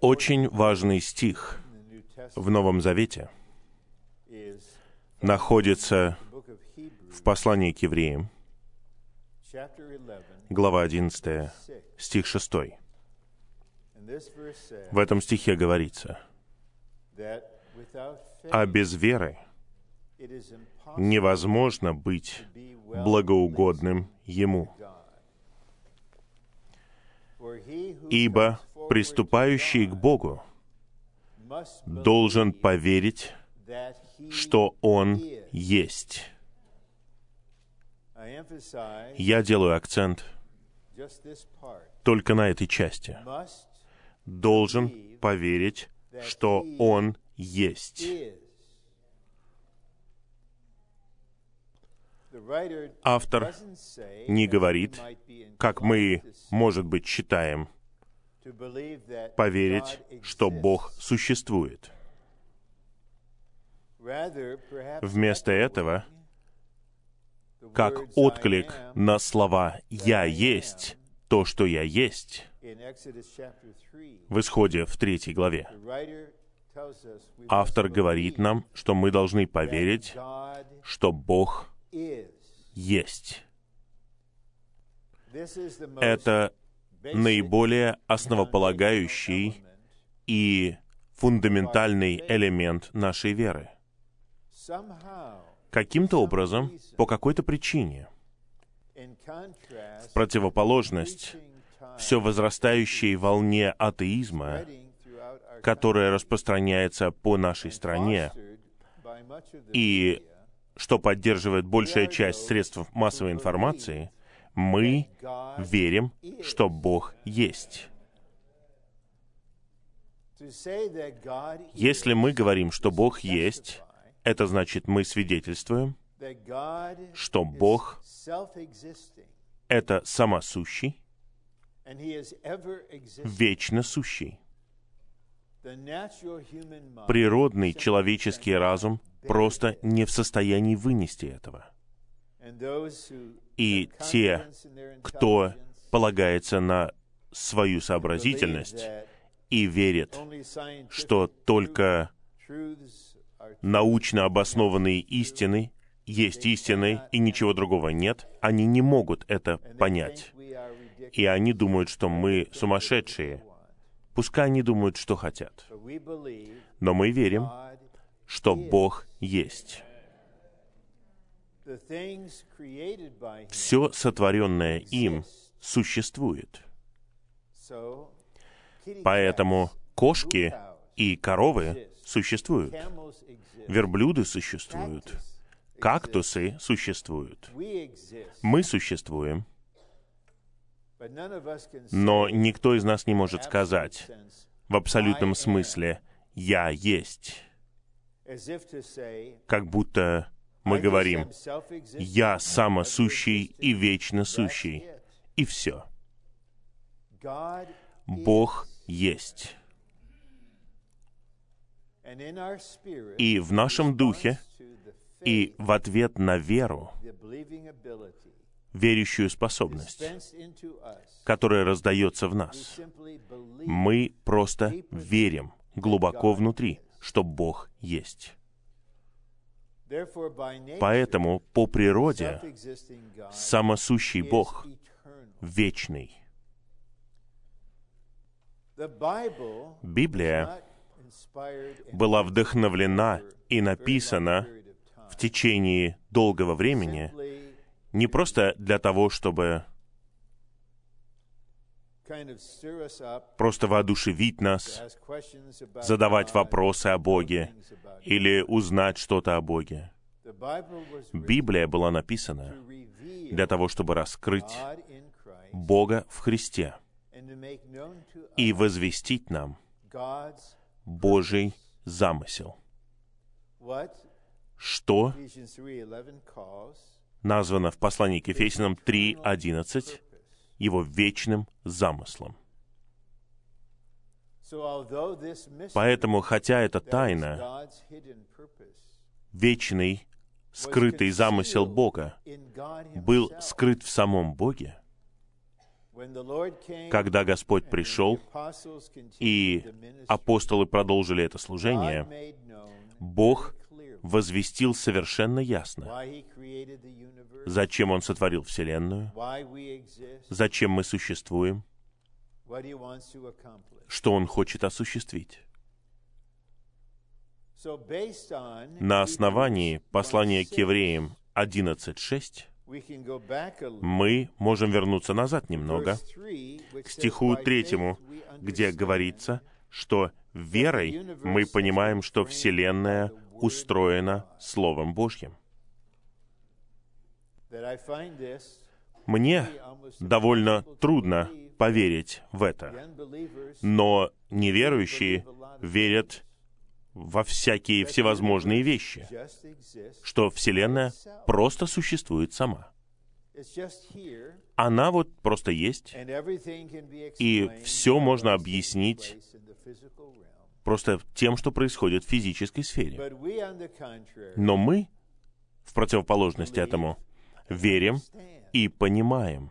Очень важный стих в Новом Завете находится в послании к евреям, глава 11, стих 6. В этом стихе говорится, а без веры невозможно быть благоугодным Ему. Ибо приступающий к Богу должен поверить, что Он есть. Я делаю акцент только на этой части. Должен поверить, что Он есть. Автор не говорит, как мы, может быть, считаем, поверить, что Бог существует. Вместо этого, как отклик на слова «Я есть», то, что я есть, в исходе в третьей главе, автор говорит нам, что мы должны поверить, что Бог есть. Это наиболее основополагающий и фундаментальный элемент нашей веры. Каким-то образом, по какой-то причине, в противоположность все возрастающей волне атеизма, которая распространяется по нашей стране, и что поддерживает большая часть средств массовой информации, мы верим, что Бог есть. Если мы говорим, что Бог есть, это значит, мы свидетельствуем, что Бог — это самосущий, вечно сущий. Природный человеческий разум просто не в состоянии вынести этого. И те, кто полагается на свою сообразительность и верит, что только научно обоснованные истины есть истины и ничего другого нет, они не могут это понять. И они думают, что мы сумасшедшие. Пускай они думают, что хотят. Но мы верим, что Бог есть. Все сотворенное им существует. Поэтому кошки и коровы существуют. Верблюды существуют. Кактусы существуют. Мы существуем. Но никто из нас не может сказать в абсолютном смысле «я есть» как будто мы говорим, «Я самосущий и вечно сущий», и все. Бог есть. И в нашем духе, и в ответ на веру, верящую способность, которая раздается в нас, мы просто верим глубоко внутри, что Бог есть. Поэтому по природе самосущий Бог вечный. Библия была вдохновлена и написана в течение долгого времени не просто для того, чтобы просто воодушевить нас, задавать вопросы о Боге или узнать что-то о Боге. Библия была написана для того, чтобы раскрыть Бога в Христе и возвестить нам Божий замысел. Что названо в послании к Ефесянам 3.11 его вечным замыслом. Поэтому, хотя это тайна, вечный, скрытый замысел Бога был скрыт в самом Боге, Когда Господь пришел, и апостолы продолжили это служение, Бог возвестил совершенно ясно, зачем Он сотворил Вселенную, зачем мы существуем, что Он хочет осуществить. На основании послания к евреям 11.6 мы можем вернуться назад немного. К стиху третьему, где говорится, что верой мы понимаем, что Вселенная устроена Словом Божьим. Мне довольно трудно поверить в это, но неверующие верят во всякие всевозможные вещи, что Вселенная просто существует сама. Она вот просто есть, и все можно объяснить просто тем, что происходит в физической сфере. Но мы, в противоположность этому, верим и понимаем,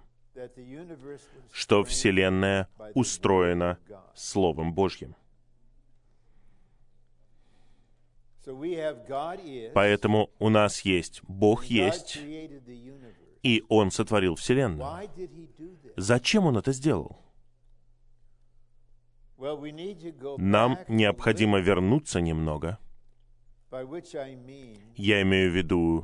что Вселенная устроена Словом Божьим. Поэтому у нас есть Бог есть, и Он сотворил Вселенную. Зачем Он это сделал? Нам необходимо вернуться немного. Я имею в виду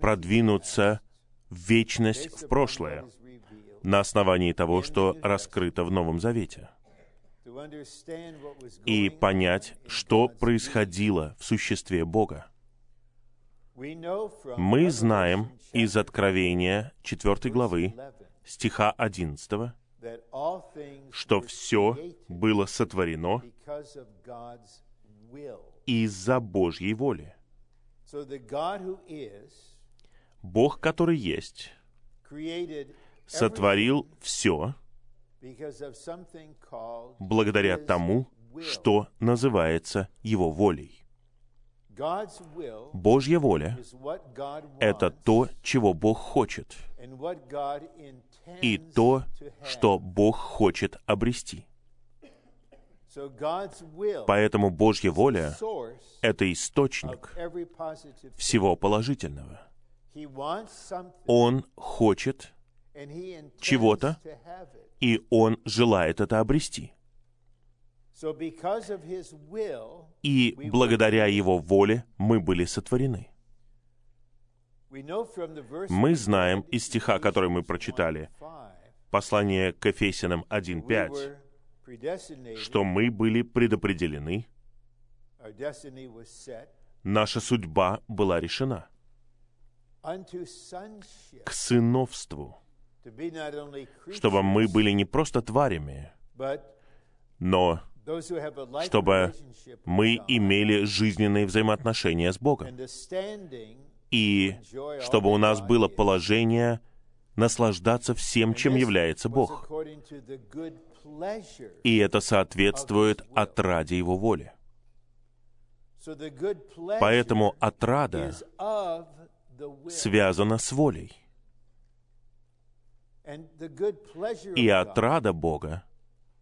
продвинуться в вечность в прошлое на основании того, что раскрыто в Новом Завете. и понять, что происходило в существе Бога. Мы знаем из Откровения 4 главы, стиха 11, что все было сотворено из-за Божьей воли. Бог, который есть, сотворил все благодаря тому, что называется Его волей. Божья воля — это то, чего Бог хочет, и то, что Бог хочет обрести. Поэтому Божья воля — это источник всего положительного. Он хочет чего-то, и Он желает это обрести. И благодаря Его воле мы были сотворены. Мы знаем из стиха, который мы прочитали, послание к Ефесянам 1.5, что мы были предопределены, наша судьба была решена к сыновству, чтобы мы были не просто тварями, но чтобы мы имели жизненные взаимоотношения с Богом, и чтобы у нас было положение наслаждаться всем, чем является Бог. И это соответствует отраде Его воли. Поэтому отрада связана с волей. И отрада Бога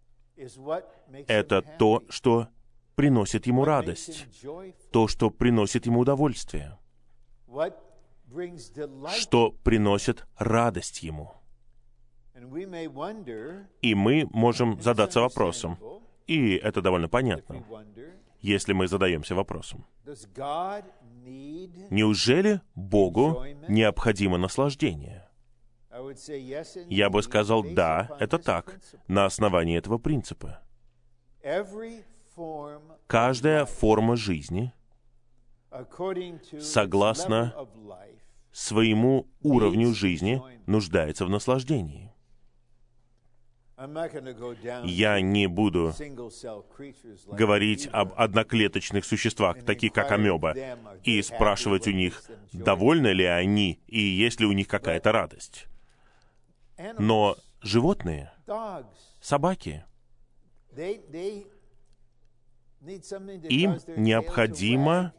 — это то, что приносит Ему радость, то, что приносит Ему удовольствие, что приносит радость Ему. И мы можем задаться вопросом, и это довольно понятно, если мы задаемся вопросом. Неужели Богу необходимо наслаждение? Я бы сказал, да, это так, на основании этого принципа. Каждая форма жизни, согласно своему уровню жизни, нуждается в наслаждении. Я не буду говорить об одноклеточных существах, таких как амеба, и спрашивать у них, довольны ли они и есть ли у них какая-то радость. Но животные, собаки, им необходимо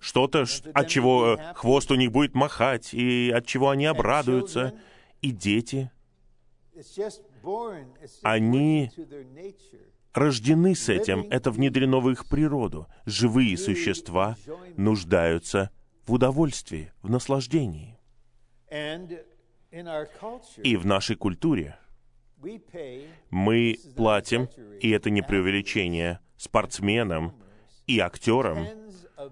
что-то, от чего хвост у них будет махать, и от чего они обрадуются. И дети, Они рождены с этим, это внедрено в их природу. Живые существа нуждаются в удовольствии, в наслаждении. И в нашей культуре мы платим, и это не преувеличение, спортсменам и актерам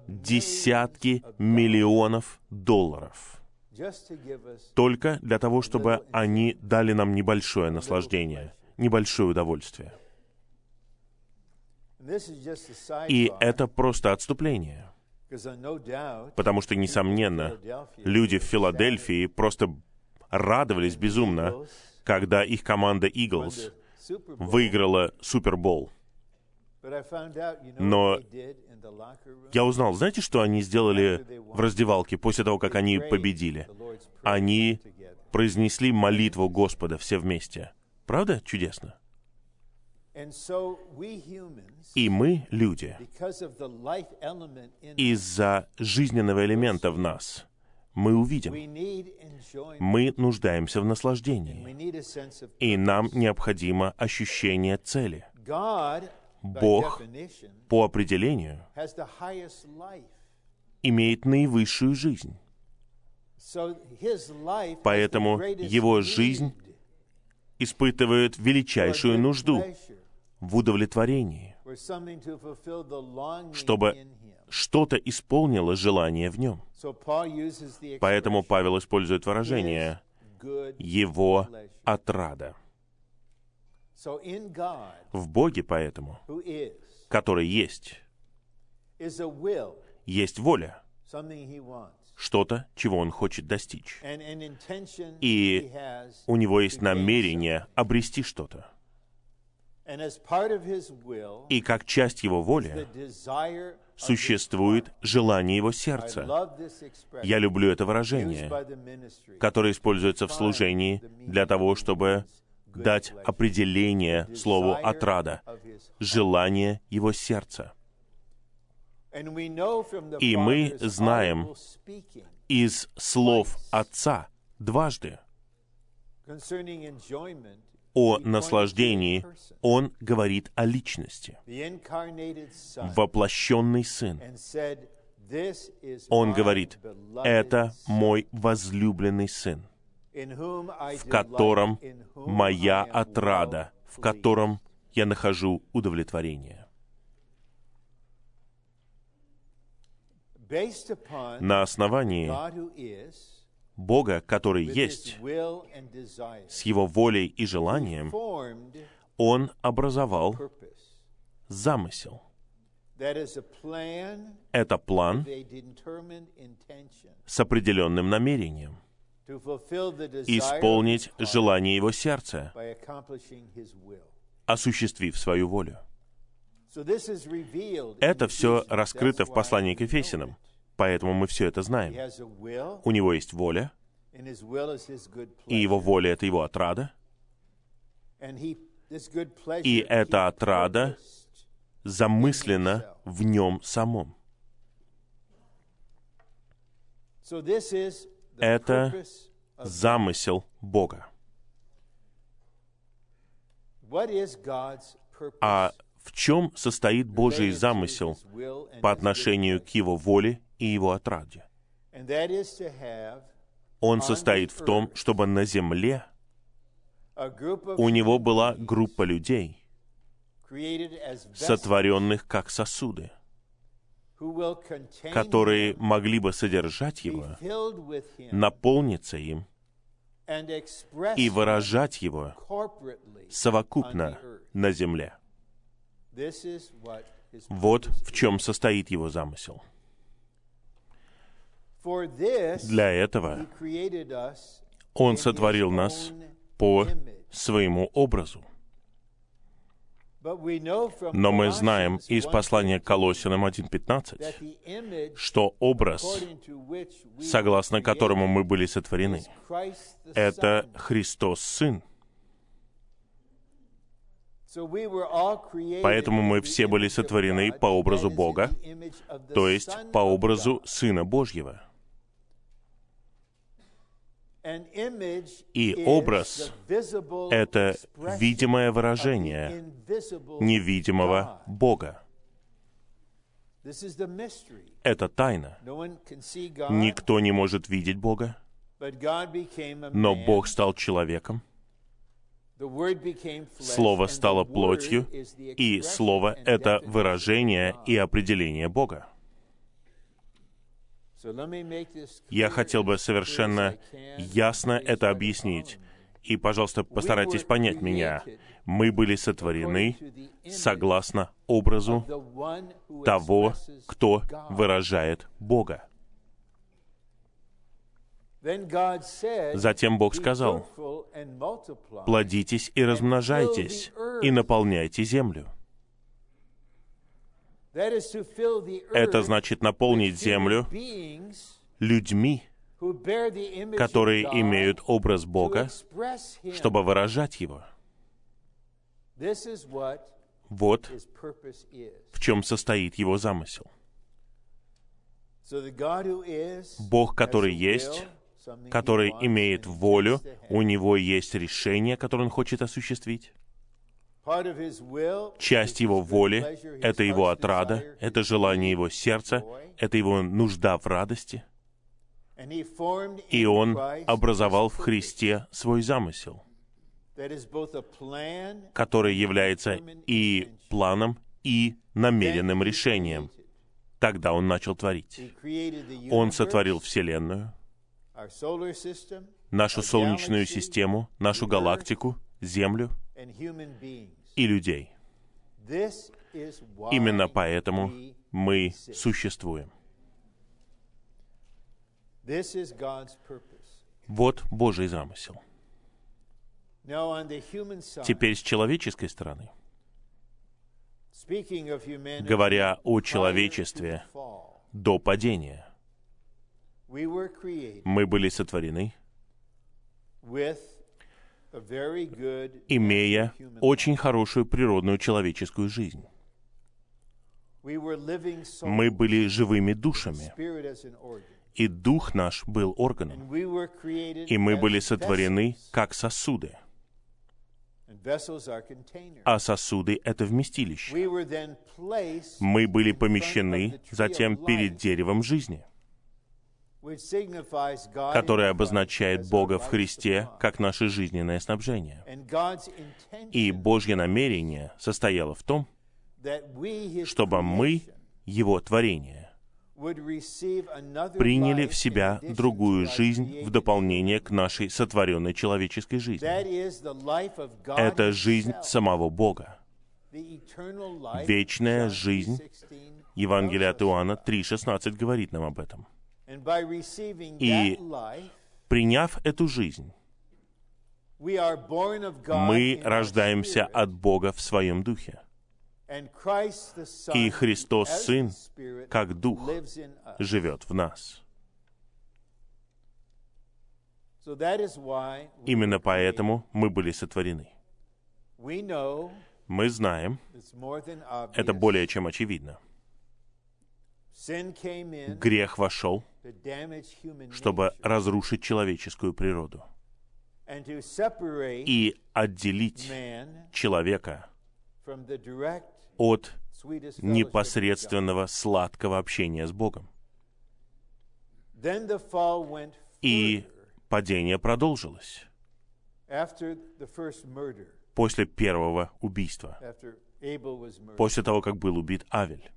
десятки миллионов долларов только для того, чтобы они дали нам небольшое наслаждение, небольшое удовольствие. И это просто отступление. Потому что, несомненно, люди в Филадельфии просто радовались безумно, когда их команда Eagles выиграла Супербол. Но я узнал, знаете, что они сделали в раздевалке после того, как они победили? Они произнесли молитву Господа все вместе. Правда чудесно? И мы, люди, из-за жизненного элемента в нас, мы увидим, мы нуждаемся в наслаждении, и нам необходимо ощущение цели. Бог по определению имеет наивысшую жизнь. Поэтому его жизнь испытывает величайшую нужду в удовлетворении, чтобы что-то исполнило желание в нем. Поэтому Павел использует выражение «его отрада». В Боге поэтому, который есть, есть воля, что-то, чего он хочет достичь. И у него есть намерение обрести что-то. И как часть его воли существует желание его сердца. Я люблю это выражение, которое используется в служении для того, чтобы дать определение слову «отрада», желание его сердца. И мы знаем из слов Отца дважды о наслаждении, Он говорит о личности. Воплощенный Сын. Он говорит, это мой возлюбленный Сын в котором моя отрада, в котором я нахожу удовлетворение. На основании Бога, который есть, с Его волей и желанием, Он образовал замысел. Это план с определенным намерением исполнить желание его сердца, осуществив свою волю. Это все раскрыто в послании к Ефесиным, поэтому мы все это знаем. У него есть воля, и его воля — это его отрада, и эта отрада замыслена в нем самом. Это замысел Бога. А в чем состоит Божий замысел по отношению к Его воле и Его отраде? Он состоит в том, чтобы на земле у него была группа людей, сотворенных как сосуды, которые могли бы содержать его, наполниться им и выражать его совокупно на земле. Вот в чем состоит его замысел. Для этого Он сотворил нас по своему образу. Но мы знаем из послания к Колосинам 1.15, что образ, согласно которому мы были сотворены, это Христос Сын. Поэтому мы все были сотворены по образу Бога, то есть по образу Сына Божьего. И образ — это видимое выражение невидимого Бога. Это тайна. Никто не может видеть Бога, но Бог стал человеком. Слово стало плотью, и Слово — это выражение и определение Бога. Я хотел бы совершенно ясно это объяснить. И, пожалуйста, постарайтесь понять меня. Мы были сотворены согласно образу того, кто выражает Бога. Затем Бог сказал, «Плодитесь и размножайтесь, и наполняйте землю». Это значит наполнить землю людьми, которые имеют образ Бога, чтобы выражать Его. Вот в чем состоит Его замысел. Бог, который есть, который имеет волю, у Него есть решение, которое Он хочет осуществить. Часть его воли — это его отрада, это желание его сердца, это его нужда в радости. И он образовал в Христе свой замысел, который является и планом, и намеренным решением. Тогда он начал творить. Он сотворил Вселенную, нашу Солнечную систему, нашу галактику, Землю — и людей. Именно поэтому мы существуем. Вот Божий замысел. Теперь с человеческой стороны, говоря о человечестве до падения, мы были сотворены имея очень хорошую природную человеческую жизнь. Мы были живыми душами, и дух наш был органом, и мы были сотворены как сосуды, а сосуды — это вместилище. Мы были помещены затем перед деревом жизни — который обозначает Бога в Христе как наше жизненное снабжение. И Божье намерение состояло в том, чтобы мы, Его творение, приняли в себя другую жизнь в дополнение к нашей сотворенной человеческой жизни. Это жизнь самого Бога. Вечная жизнь. Евангелие от Иоанна 3.16 говорит нам об этом. И приняв эту жизнь, мы рождаемся от Бога в своем духе. И Христос Сын, как Дух, живет в нас. Именно поэтому мы были сотворены. Мы знаем, это более чем очевидно. Грех вошел, чтобы разрушить человеческую природу и отделить человека от непосредственного сладкого общения с Богом. И падение продолжилось после первого убийства, после того, как был убит Авель.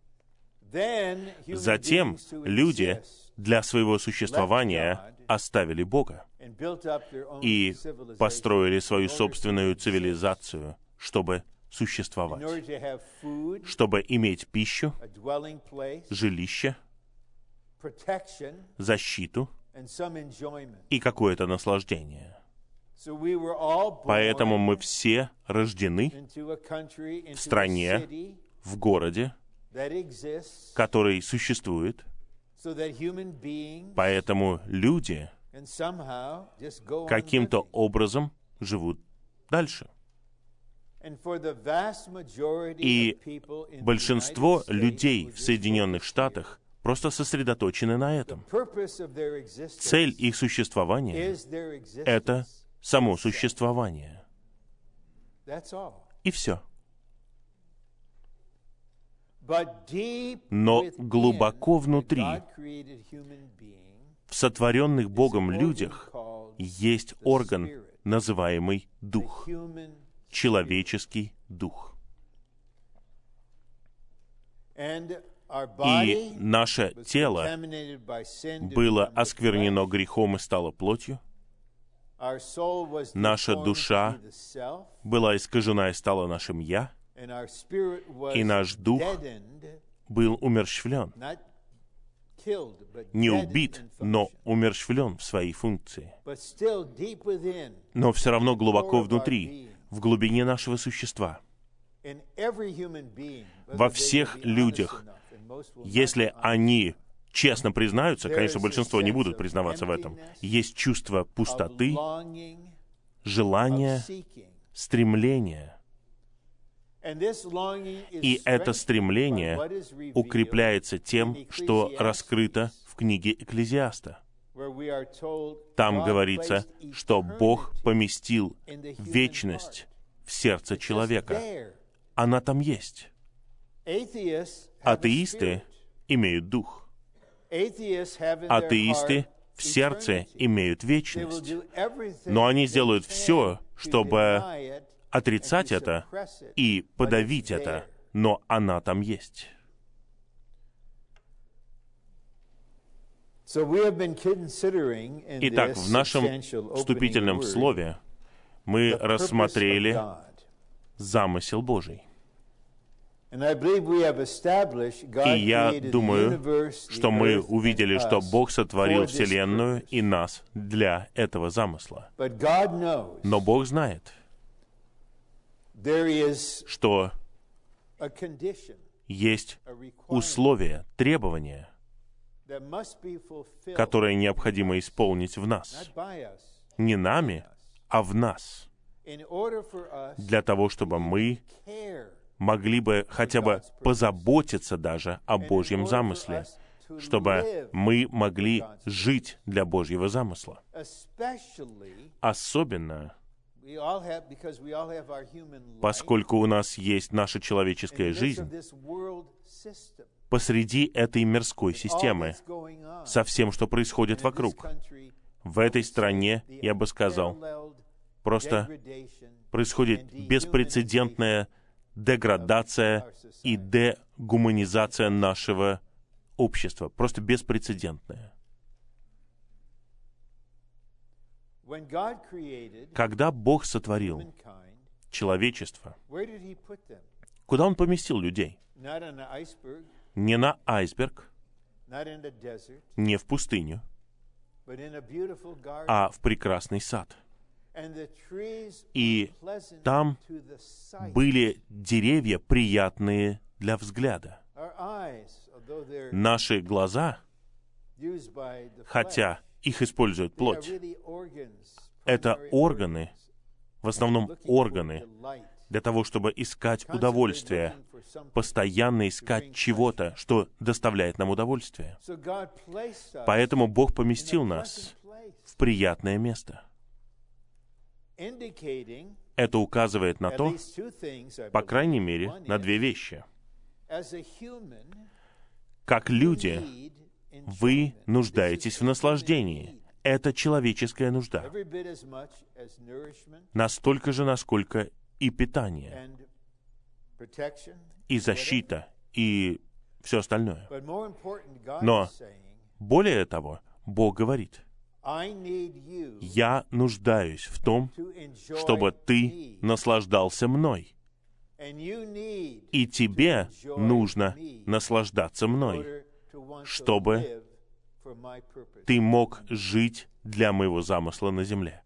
Затем люди для своего существования оставили Бога и построили свою собственную цивилизацию, чтобы существовать, чтобы иметь пищу, жилище, защиту и какое-то наслаждение. Поэтому мы все рождены в стране, в городе, который существует. Поэтому люди каким-то образом живут дальше. И большинство людей в Соединенных Штатах просто сосредоточены на этом. Цель их существования это само существование. И все. Но глубоко внутри, в сотворенных Богом людях, есть орган, называемый дух, человеческий дух. И наше тело было осквернено грехом и стало плотью, наша душа была искажена и стала нашим «я», и наш дух был умерщвлен, не убит, но умерщвлен в своей функции. Но все равно глубоко внутри, в глубине нашего существа, Во всех людях, если они честно признаются, конечно, большинство не будут признаваться в этом, есть чувство пустоты, longing, of И это стремление укрепляется тем, что раскрыто в книге Экклезиаста. Там говорится, что Бог поместил вечность в сердце человека. Она там есть. Атеисты имеют дух. Атеисты в сердце имеют вечность. Но они сделают все, чтобы отрицать это и подавить это, но она там есть. Итак, в нашем вступительном слове мы рассмотрели замысел Божий. И я думаю, что мы увидели, что Бог сотворил Вселенную и нас для этого замысла. Но Бог знает, что есть условия, требования, которые необходимо исполнить в нас. Не нами, а в нас. Для того, чтобы мы могли бы хотя бы позаботиться даже о Божьем замысле, чтобы мы могли жить для Божьего замысла. Особенно, поскольку у нас есть наша человеческая жизнь посреди этой мирской системы, со всем, что происходит вокруг. В этой стране, я бы сказал, просто происходит беспрецедентная деградация и дегуманизация нашего общества. Просто беспрецедентная. Когда Бог сотворил человечество, куда Он поместил людей? Не на айсберг, не в пустыню, а в прекрасный сад. И там. Были деревья приятные для взгляда. Наши глаза, хотя их используют плоть, это органы, в основном органы, для того, чтобы искать удовольствие, постоянно искать чего-то, что доставляет нам удовольствие. Поэтому Бог поместил нас в приятное место. Это указывает на то, по крайней мере, на две вещи. Как люди, вы нуждаетесь в наслаждении. Это человеческая нужда. Настолько же, насколько и питание, и защита, и все остальное. Но более того, Бог говорит, «Я нуждаюсь в том, чтобы ты наслаждался мной, и тебе нужно наслаждаться мной. Чтобы. Ты мог жить для моего замысла на земле».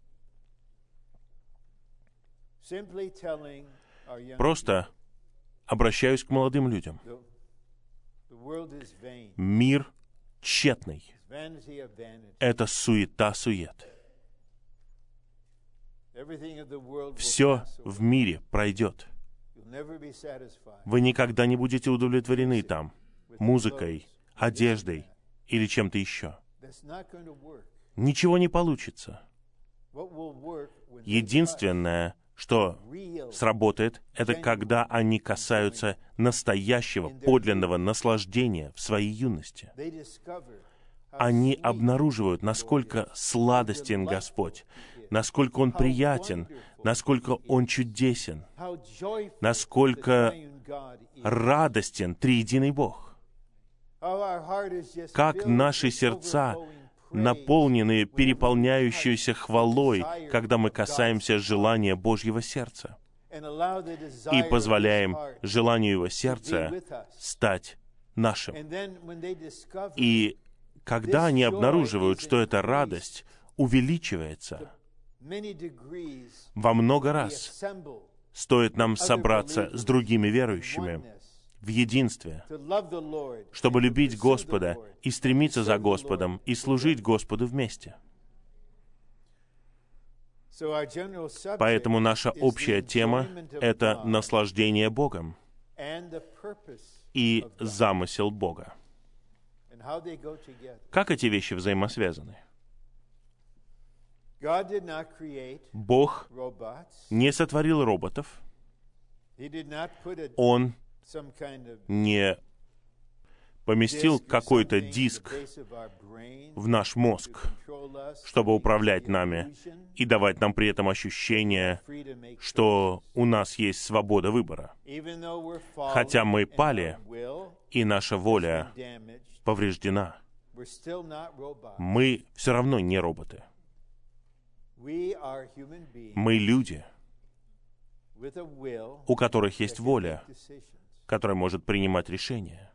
Просто обращаюсь к молодым людям. Мир тщетный. Это суета-сует. Все в мире пройдет. Вы никогда не будете удовлетворены там музыкой, одеждой или чем-то еще. Ничего не получится. Единственное, что сработает, это когда они касаются настоящего, подлинного наслаждения в своей юности. Они обнаруживают, насколько сладостен Господь, насколько Он приятен, насколько Он чудесен, насколько радостен Триединый Бог, как наши сердца наполнены переполняющейся хвалой, когда мы касаемся желания Божьего сердца. и позволяем желанию Его сердца стать нашим. И когда они обнаруживают, что эта радость увеличивается во много раз, стоит нам собраться с другими верующими в единстве, чтобы любить Господа и стремиться за Господом и служить Господу вместе. Поэтому наша общая тема это наслаждение Богом и замысел Бога. Как эти вещи взаимосвязаны? Бог не сотворил роботов, Он не поместил какой-то диск в наш мозг, чтобы управлять нами и давать нам при этом ощущение, что у нас есть свобода выбора. Хотя мы пали, и наша воля повреждена, мы все равно не роботы. Мы люди, у которых есть воля. Которая может принимать решения.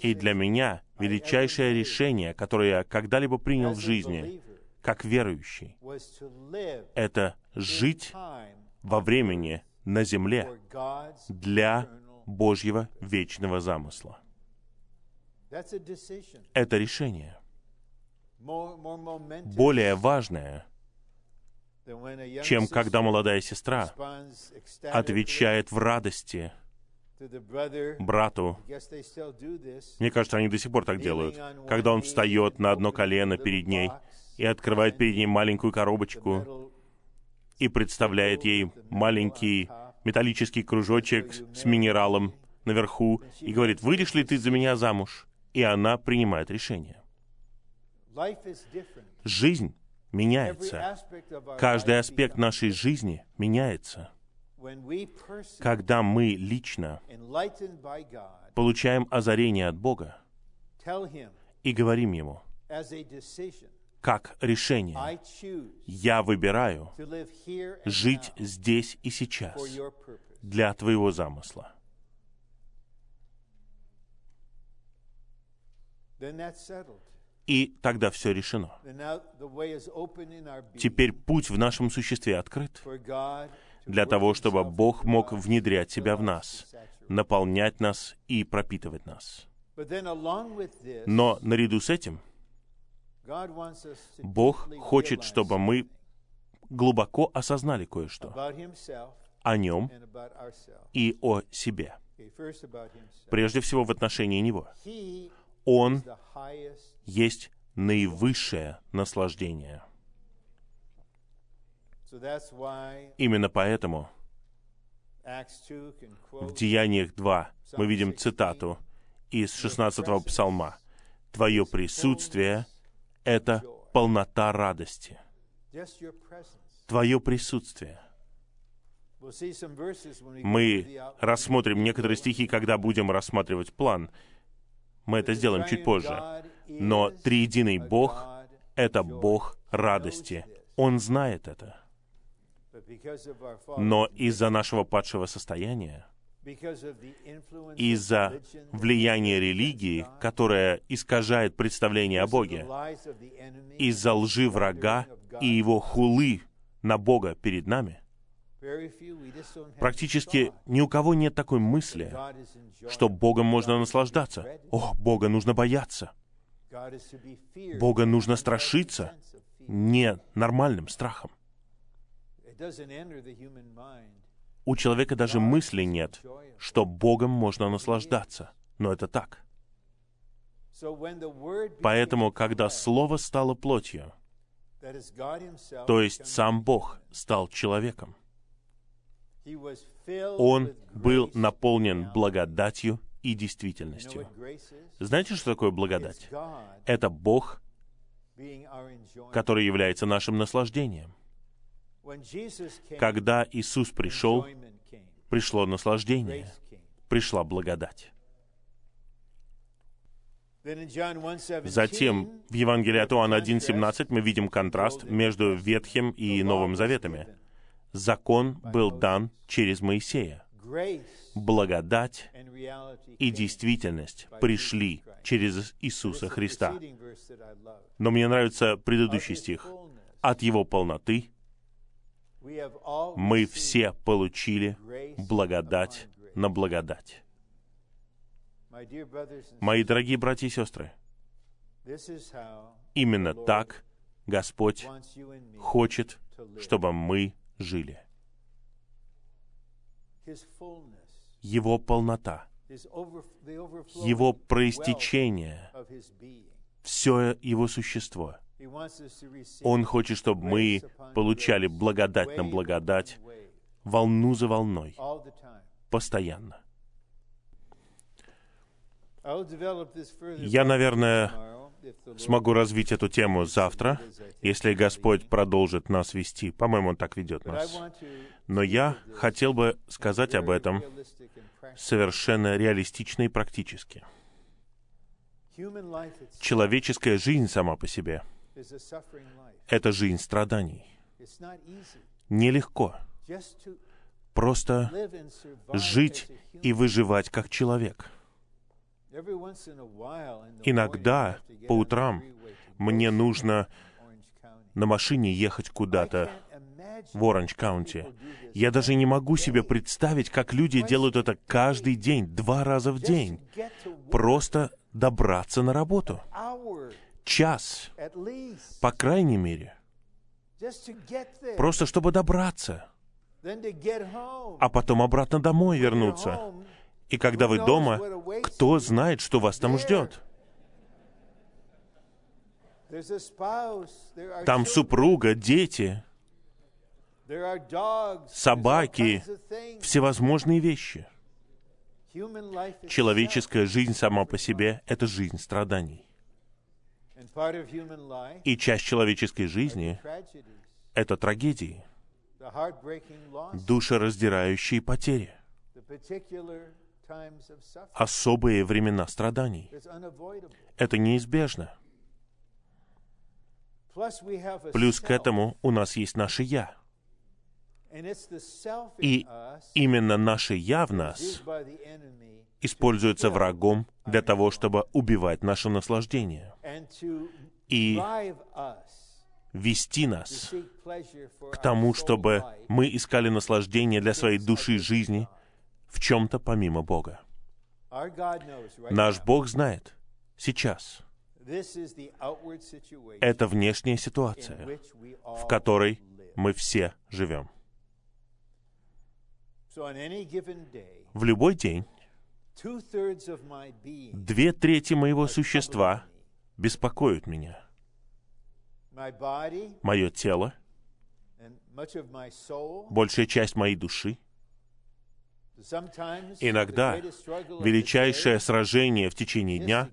И для меня величайшее решение, которое я когда-либо принял в жизни, как верующий, это жить во времени на земле для. Божьего вечного замысла. Это решение более важное, чем когда молодая сестра отвечает в радости брату. Мне кажется, они до сих пор так делают. Когда он встает на одно колено перед ней и открывает перед ней маленькую коробочку и представляет ей маленький металлический кружочек с минералом наверху и говорит, «Выйдешь ли ты за меня замуж?» И она принимает решение. Жизнь меняется. Каждый аспект нашей жизни меняется. Когда мы лично получаем озарение от Бога и говорим Ему, как решение, «Я выбираю жить здесь и сейчас для Твоего замысла». Then that's settled. И тогда все решено. Теперь путь в нашем существе открыт для того, чтобы Бог мог внедрять себя в нас, наполнять нас и пропитывать нас. Но наряду с этим Бог хочет, чтобы мы глубоко осознали кое-что о Нем и о себе. Прежде всего в отношении Него. Он есть наивысшее наслаждение. Именно поэтому Acts 2 can в Деяниях 2 мы видим цитату из 16-го псалма. «Твое присутствие — это полнота радости». Твое присутствие. Мы рассмотрим некоторые стихи, когда будем рассматривать план. Мы это сделаем чуть позже. Но триединый Бог — это Бог радости. Он знает это. Но из-за нашего падшего состояния, из-за влияния религии, которая искажает представление о Боге, из-за лжи врага и его хулы на Бога перед нами, практически ни у кого нет такой мысли, что Богом можно наслаждаться. О, Бога нужно бояться. Бога нужно страшиться не нормальным страхом. У человека даже мысли нет, что Богом можно наслаждаться. Но это так. Поэтому, когда Слово стало плотью, то есть сам Бог стал человеком, Он был наполнен благодатью и действительностью. Знаете, что такое благодать? Это Бог, который является нашим наслаждением. Когда Иисус пришел, пришло наслаждение, пришла благодать. Then in John 1:17, Затем в Евангелии от Иоанна 1.17 мы видим контраст между Ветхим и Новым Заветами. Закон был дан через Моисея. Благодать и действительность пришли через Иисуса Христа. Но мне нравится предыдущий стих. От Его полноты мы все получили благодать на благодать. Мои дорогие братья и сестры, именно так Господь хочет, чтобы мы жили. Его полнота, Его проистечение, все Его существо. Он хочет, чтобы мы получали благодать на благодать, волну за волной, постоянно. Я, наверное, смогу развить эту тему завтра, если Господь продолжит нас вести. По-моему, Он так ведет нас. Но я хотел бы сказать об этом совершенно реалистично и практически. Человеческая жизнь сама по себе это жизнь страданий. Нелегко просто жить и выживать как человек. Иногда по утрам мне нужно на машине ехать куда-то в Оранж how Каунти. people do this Я даже не могу себе представить, как люди делают это каждый день, два раза в день. Просто добраться на работу. Час, по крайней мере. Просто чтобы добраться. А потом обратно домой вернуться. И когда вы дома, кто знает, что вас там ждет? Там супруга, дети, собаки, всевозможные вещи. Человеческая жизнь сама по себе — это жизнь страданий. И часть человеческой жизни это трагедии, душераздирающие потери, особые времена страданий. Это неизбежно. Плюс к этому у нас есть наше «я». И именно наше «я» в нас используется врагом для того, чтобы убивать наше наслаждение и вести нас к тому, чтобы мы искали наслаждение для своей души и жизни в чем-то помимо Бога. Наш Бог знает сейчас. Это внешняя ситуация, в которой мы все живем. В любой день две трети моего существа беспокоят меня. Мое тело, большая часть моей души, Иногда величайшее сражение в течение дня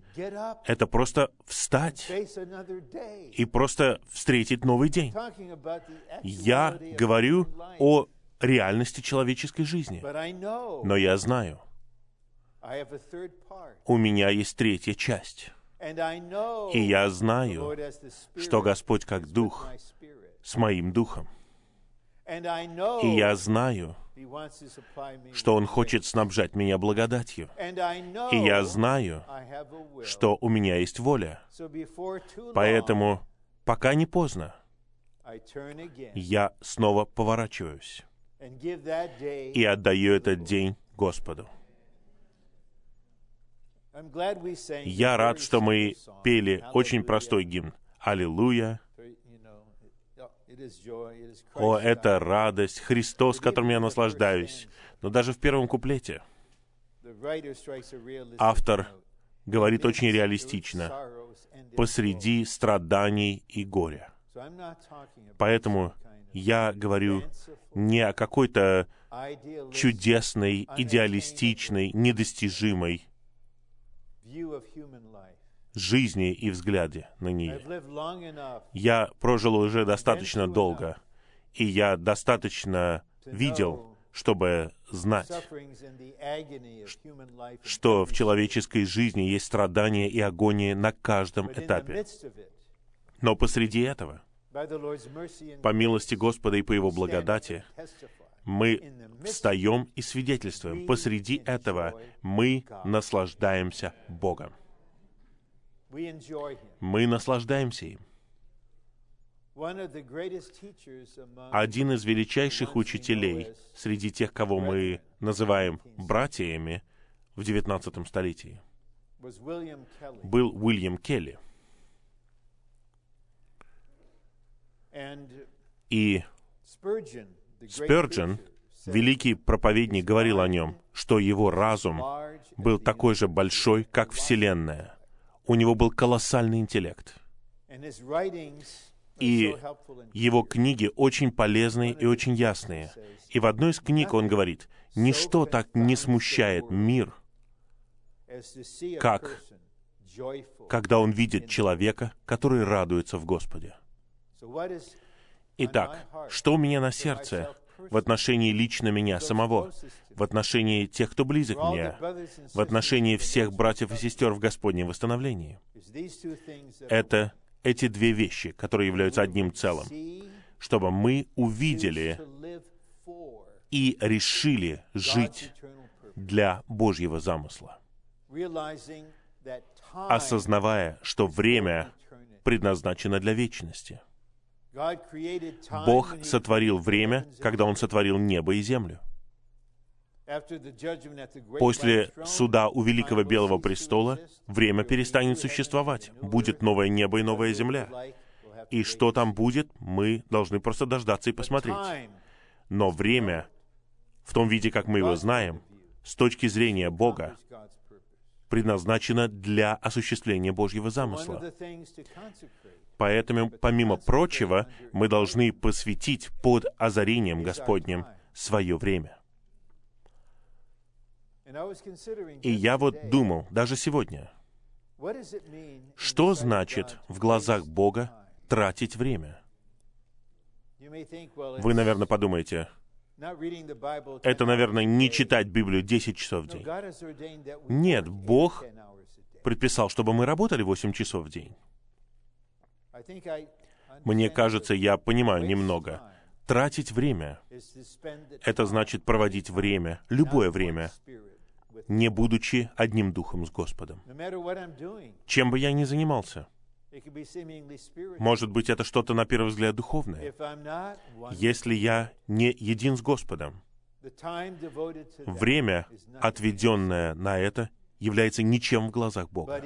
это просто встать и просто встретить новый день. Я говорю о реальности человеческой жизни. Но я знаю, у меня есть третья часть. И я знаю, что Господь как Дух с моим Духом. И я знаю, Что Он хочет снабжать меня благодатью. И я знаю, что у меня есть воля. Поэтому, пока не поздно, я снова поворачиваюсь и отдаю этот день Господу. Я рад, что мы пели очень простой гимн. Аллилуйя. О, это радость, Христос, которым я наслаждаюсь. Но даже в первом куплете автор говорит очень реалистично, посреди страданий и горя. Поэтому я говорю не о какой-то чудесной, идеалистичной, недостижимой жизни и взгляде на нее. Я прожил уже достаточно долго, и я достаточно видел, чтобы знать, что в человеческой жизни есть страдания и агония на каждом этапе. Но посреди этого, по милости Господа и по Его благодати, мы встаем и свидетельствуем. Посреди этого мы наслаждаемся Богом. Мы наслаждаемся им. Один из величайших учителей среди тех, кого мы называем братьями в XIX столетии, был Уильям Келли. И said, великий проповедник, говорил о нем, что его разум был такой же большой, как Вселенная. У него был колоссальный интеллект. И его книги очень полезные и очень ясные. И в одной из книг он говорит, «Ничто так не смущает мир, как когда он видит человека, который радуется в Господе». Итак, что у меня на сердце в отношении лично меня самого, в отношении тех, кто близок мне, в отношении всех братьев и сестер в Господнем восстановлении? Это эти две вещи, которые являются одним целым, чтобы мы увидели и решили жить для Божьего замысла, осознавая, что время предназначено для вечности. Бог сотворил время, когда Он сотворил небо и землю. После суда у Великого Белого престола время перестанет существовать. Будет новое небо и новая земля. И что там будет, мы должны просто дождаться и посмотреть. Но время, в том виде, как мы его знаем, с точки зрения Бога, предназначено для осуществления Божьего замысла. Поэтому, помимо прочего, мы должны посвятить под озарением Господним свое время. И я вот думал, даже сегодня, что значит в глазах Бога тратить время? Вы, наверное, подумаете, not reading the Bible 10 это, наверное, не читать Библию 10 часов в день. Нет, Бог 10 hours a day. Предписал, чтобы мы работали 8 часов в день. Мне кажется, я понимаю немного. time Tратить время это значит проводить время, любое время, не будучи одним духом с Господом. Чем бы я ни занимался, может быть, это что-то на первый взгляд духовное. Если я не един с Господом, время, отведенное на это, является ничем в глазах Бога.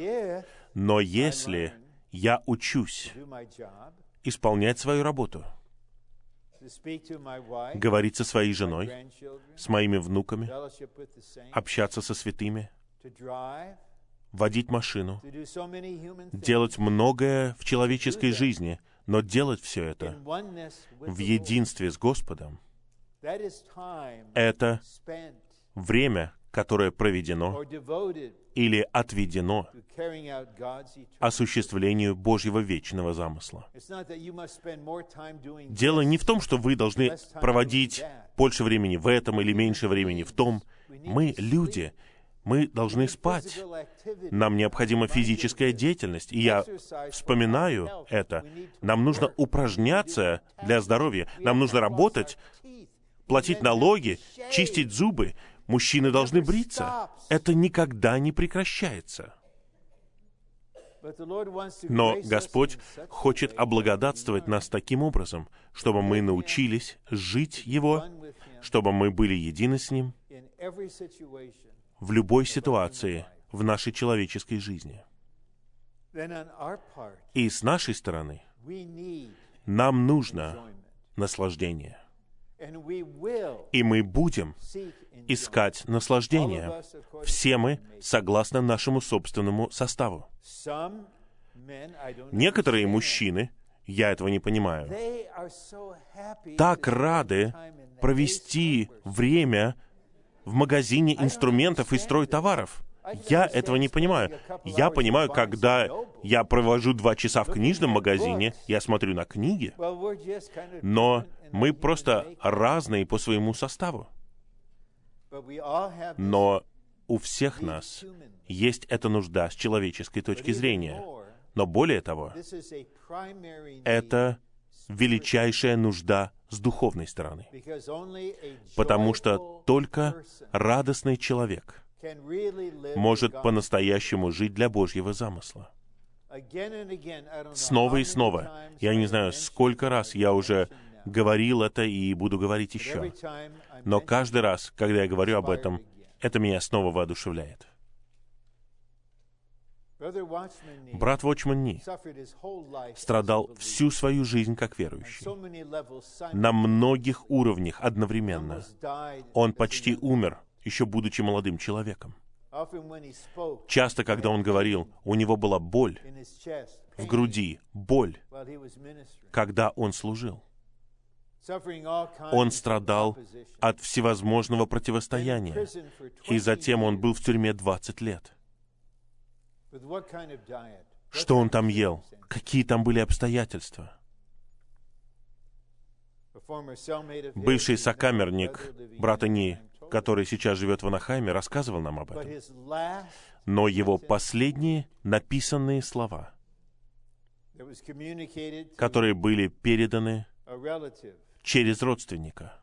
Но если я учусь исполнять свою работу, говорить со своей женой, с моими внуками, общаться со святыми, водить машину, делать многое в человеческой жизни, но делать все это в единстве с Господом, это время, которое проведено или отведено осуществлению Божьего вечного замысла. Дело не в том, что вы должны проводить больше времени в этом или меньше времени в том. Мы люди, мы должны спать. Нам необходима физическая деятельность, и я вспоминаю это. Нам нужно упражняться для здоровья, нам нужно работать, платить налоги, чистить зубы. Мужчины должны бриться. Это никогда не прекращается. Но Господь хочет облагодатствовать нас таким образом, чтобы мы научились жить Его, чтобы мы были едины с Ним в любой ситуации в нашей человеческой жизни. И с нашей стороны нам нужно наслаждение. И мы будем искать наслаждение. Все мы согласно нашему собственному составу. Некоторые мужчины, я этого не понимаю, так рады провести время в магазине инструментов и стройтоваров. Я этого не понимаю. Я понимаю, когда я провожу два часа в книжном магазине, я смотрю на книги, но мы просто разные по своему составу. Но у всех нас есть эта нужда с человеческой точки зрения. Но более того, это величайшая нужда с духовной стороны. Потому что только радостный человек может по-настоящему жить для Божьего замысла. Снова и снова. Я не знаю, сколько раз я уже говорил это и буду говорить еще. Но каждый раз, когда я говорю об этом, это меня снова воодушевляет. Брат Вочман Ни страдал всю свою жизнь как верующий. На многих уровнях одновременно. Он почти умер, еще будучи молодым человеком. Часто, когда он говорил, у него была боль в груди, боль, когда он служил. Он страдал от всевозможного противостояния, и затем он был в тюрьме 20 лет. Что он там ел? Какие там были обстоятельства? Бывший сокамерник брата Ни, который сейчас живет в Анахайме, рассказывал нам об этом. Но его последние написанные слова, которые были переданы через родственника,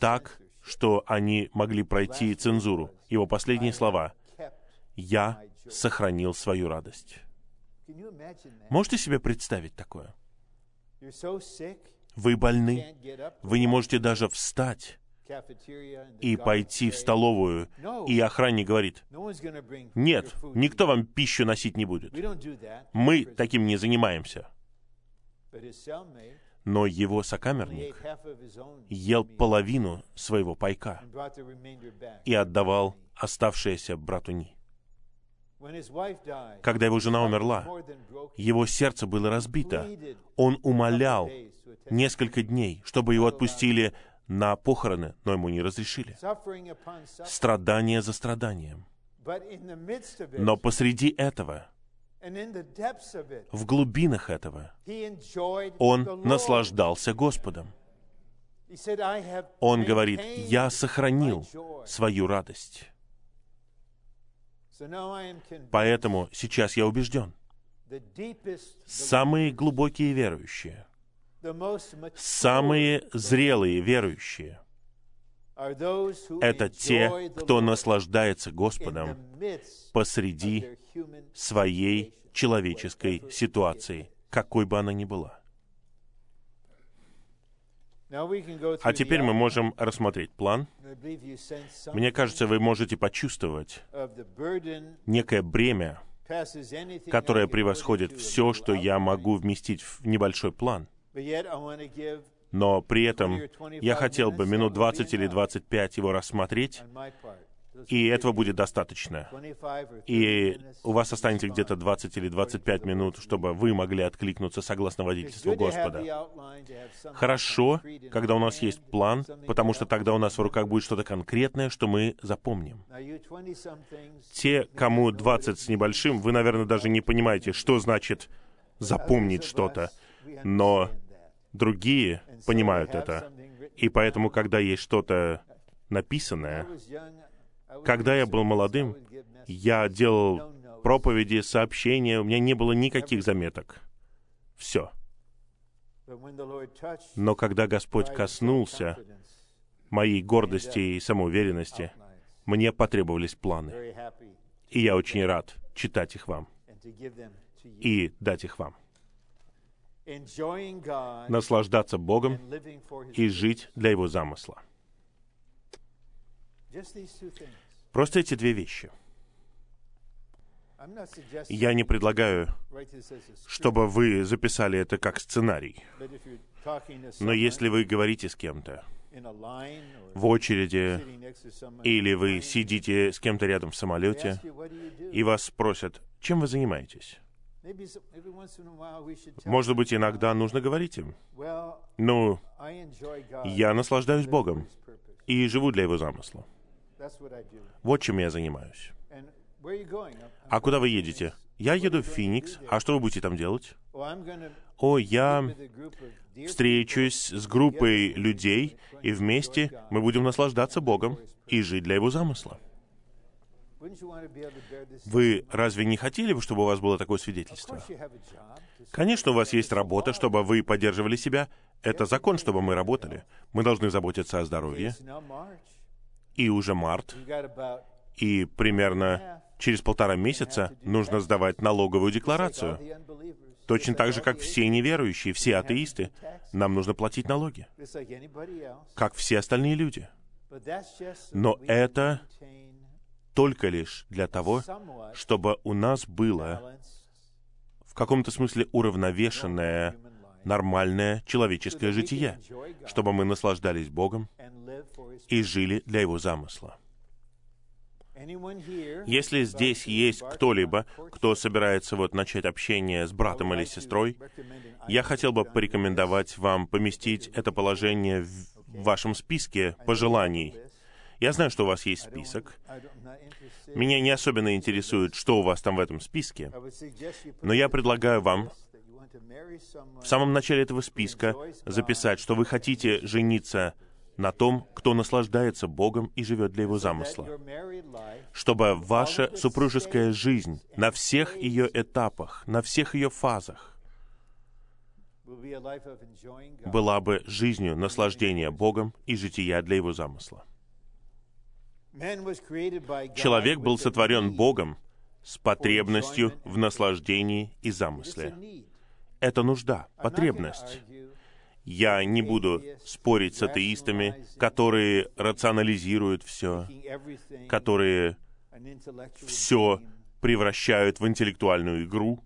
так, что они могли пройти цензуру. Его последние слова. «Я сохранил свою радость». Можете себе представить такое? Вы больны, вы не можете даже встать и пойти в столовую, и охранник говорит, нет, никто вам пищу носить не будет. Мы таким не занимаемся но его сокамерник ел половину своего пайка и отдавал оставшееся брату Ни. Когда его жена умерла, его сердце было разбито. Он умолял несколько дней, чтобы его отпустили на похороны, но ему не разрешили. Страдание за страданием. Но посреди этого в глубинах этого он наслаждался Господом. Он говорит, я сохранил свою радость. Поэтому сейчас я убежден, самые глубокие верующие, самые зрелые верующие — это те, кто наслаждается Господом посреди своей человеческой ситуации, какой бы она ни была. А теперь мы можем рассмотреть план. Мне кажется, вы можете почувствовать некое бремя, которое превосходит все, что я могу вместить в небольшой план. Но при этом я хотел бы минут 20 или 25 его рассмотреть и этого будет достаточно. И у вас останется где-то 20 или 25 минут, чтобы вы могли откликнуться согласно водительству Господа. Хорошо, когда у нас есть план, потому что тогда у нас в руках будет что-то конкретное, что мы запомним. Те, кому 20 с небольшим, вы, наверное, даже не понимаете, что значит запомнить что-то. Но другие понимают это. И поэтому, когда есть что-то написанное, когда я был молодым, я делал проповеди, сообщения, у меня не было никаких заметок. Все. Но когда Господь коснулся моей гордости и самоуверенности, мне потребовались планы. И я очень рад читать их вам и дать их вам. Наслаждаться Богом и жить для Его замысла. Просто эти две вещи. Я не предлагаю, чтобы вы записали это как сценарий. Но если вы говорите с кем-то, в очереди, или вы сидите с кем-то рядом в самолете, и вас спросят, чем вы занимаетесь? Может быть, иногда нужно говорить им, ну, я наслаждаюсь Богом и живу для Его замысла. Вот чем я занимаюсь. А куда вы едете? Я еду в Феникс. А что вы будете там делать? О, я встречусь с группой людей, и вместе мы будем наслаждаться Богом и жить для Его замысла. Вы разве не хотели бы, чтобы у вас было такое свидетельство? Конечно, у вас есть работа, чтобы вы поддерживали себя. Это закон, чтобы мы работали. Мы должны заботиться о здоровье. И уже март, и примерно через полтора месяца нужно сдавать налоговую декларацию. Точно так же, all как все неверующие, все атеисты, нам нужно платить налоги, как все остальные люди. Но это Только лишь для того, чтобы у нас было в каком-то смысле уравновешенное, нормальное человеческое житие, чтобы мы наслаждались Богом и жили для Его замысла. Если здесь есть кто-либо, кто собирается вот начать общение с братом или сестрой, я хотел бы порекомендовать вам поместить это положение в вашем списке пожеланий. Я знаю, что у вас есть список. Меня не особенно интересует, что у вас там в этом списке, но я предлагаю вам в самом начале этого списка записать, что вы хотите жениться на том, кто наслаждается Богом и живет для Его замысла. Чтобы ваша супружеская жизнь на всех ее этапах, на всех ее фазах была бы жизнью наслаждения Богом и жития для Его замысла. Человек был сотворен. Богом с потребностью в наслаждении и замысле. Это нужда, потребность. Я не буду спорить с атеистами, которые рационализируют все, которые все превращают в интеллектуальную игру.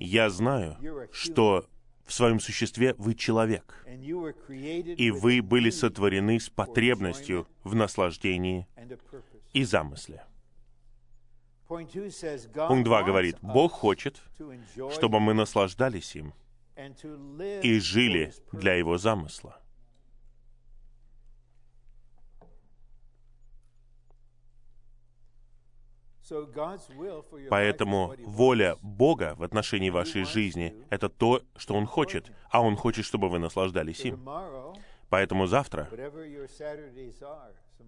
Я знаю, что в своем существе вы человек, и вы были сотворены с потребностью в наслаждении и замысле. Пункт 2 wants говорит, Бог хочет, чтобы мы наслаждались им и жили для Его замысла. Поэтому воля. Бога в отношении вашей жизни — это то, что Он хочет, а Он хочет, чтобы вы наслаждались им. Поэтому завтра,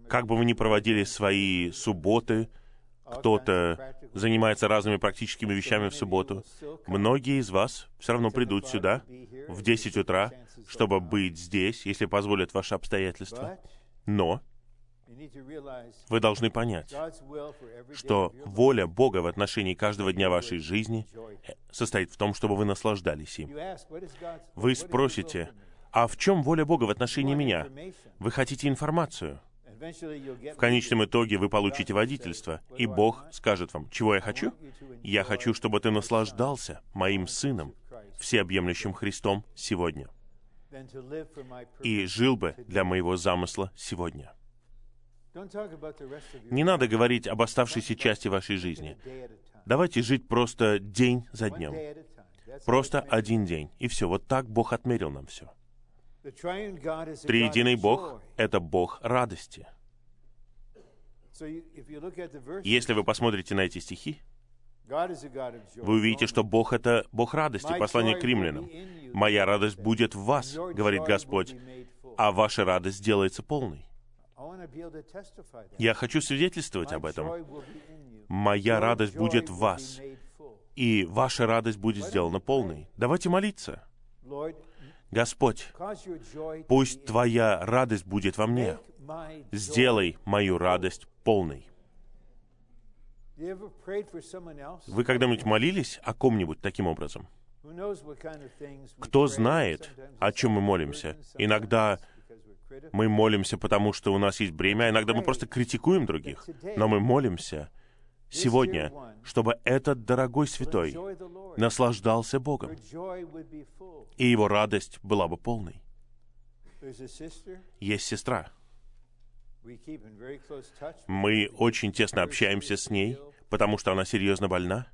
как бы вы ни проводили свои субботы, кто-то занимается разными практическими вещами в субботу, многие из вас все равно придут сюда в 10 утра, чтобы быть здесь, если позволят ваши обстоятельства. Но вы должны понять, что воля Бога в отношении каждого дня вашей жизни э, состоит в том, чтобы вы наслаждались им. Вы спросите, а в чем воля Бога в отношении меня? Вы хотите информацию. В конечном итоге вы получите водительство, и Бог скажет вам, чего я хочу? Я хочу, чтобы ты наслаждался моим Сыном, всеобъемлющим Христом сегодня, и жил бы для моего замысла сегодня. Не надо говорить об оставшейся части вашей жизни. Давайте жить просто день за днем. Просто один день. И все. Вот так Бог отмерил нам все. Триединый Бог это Бог радости. Если вы посмотрите на эти стихи, вы увидите, что Бог — это Бог радости. Послание к римлянам. «Моя радость будет в вас», говорит Господь. «а ваша радость сделается полной». Я хочу свидетельствовать об этом. Моя радость будет в вас, и ваша радость будет сделана полной. Давайте молиться. Господь, пусть Твоя радость будет во мне. Сделай мою радость полной. Вы когда-нибудь молились о ком-нибудь таким образом? Кто знает, о чем мы молимся? Иногда мы молимся, потому что у нас есть бремя, иногда мы просто критикуем других. Но мы молимся сегодня, чтобы этот дорогой святой наслаждался Богом, и его радость была бы полной. Есть сестра. Мы очень тесно общаемся с ней, потому что она серьезно больна.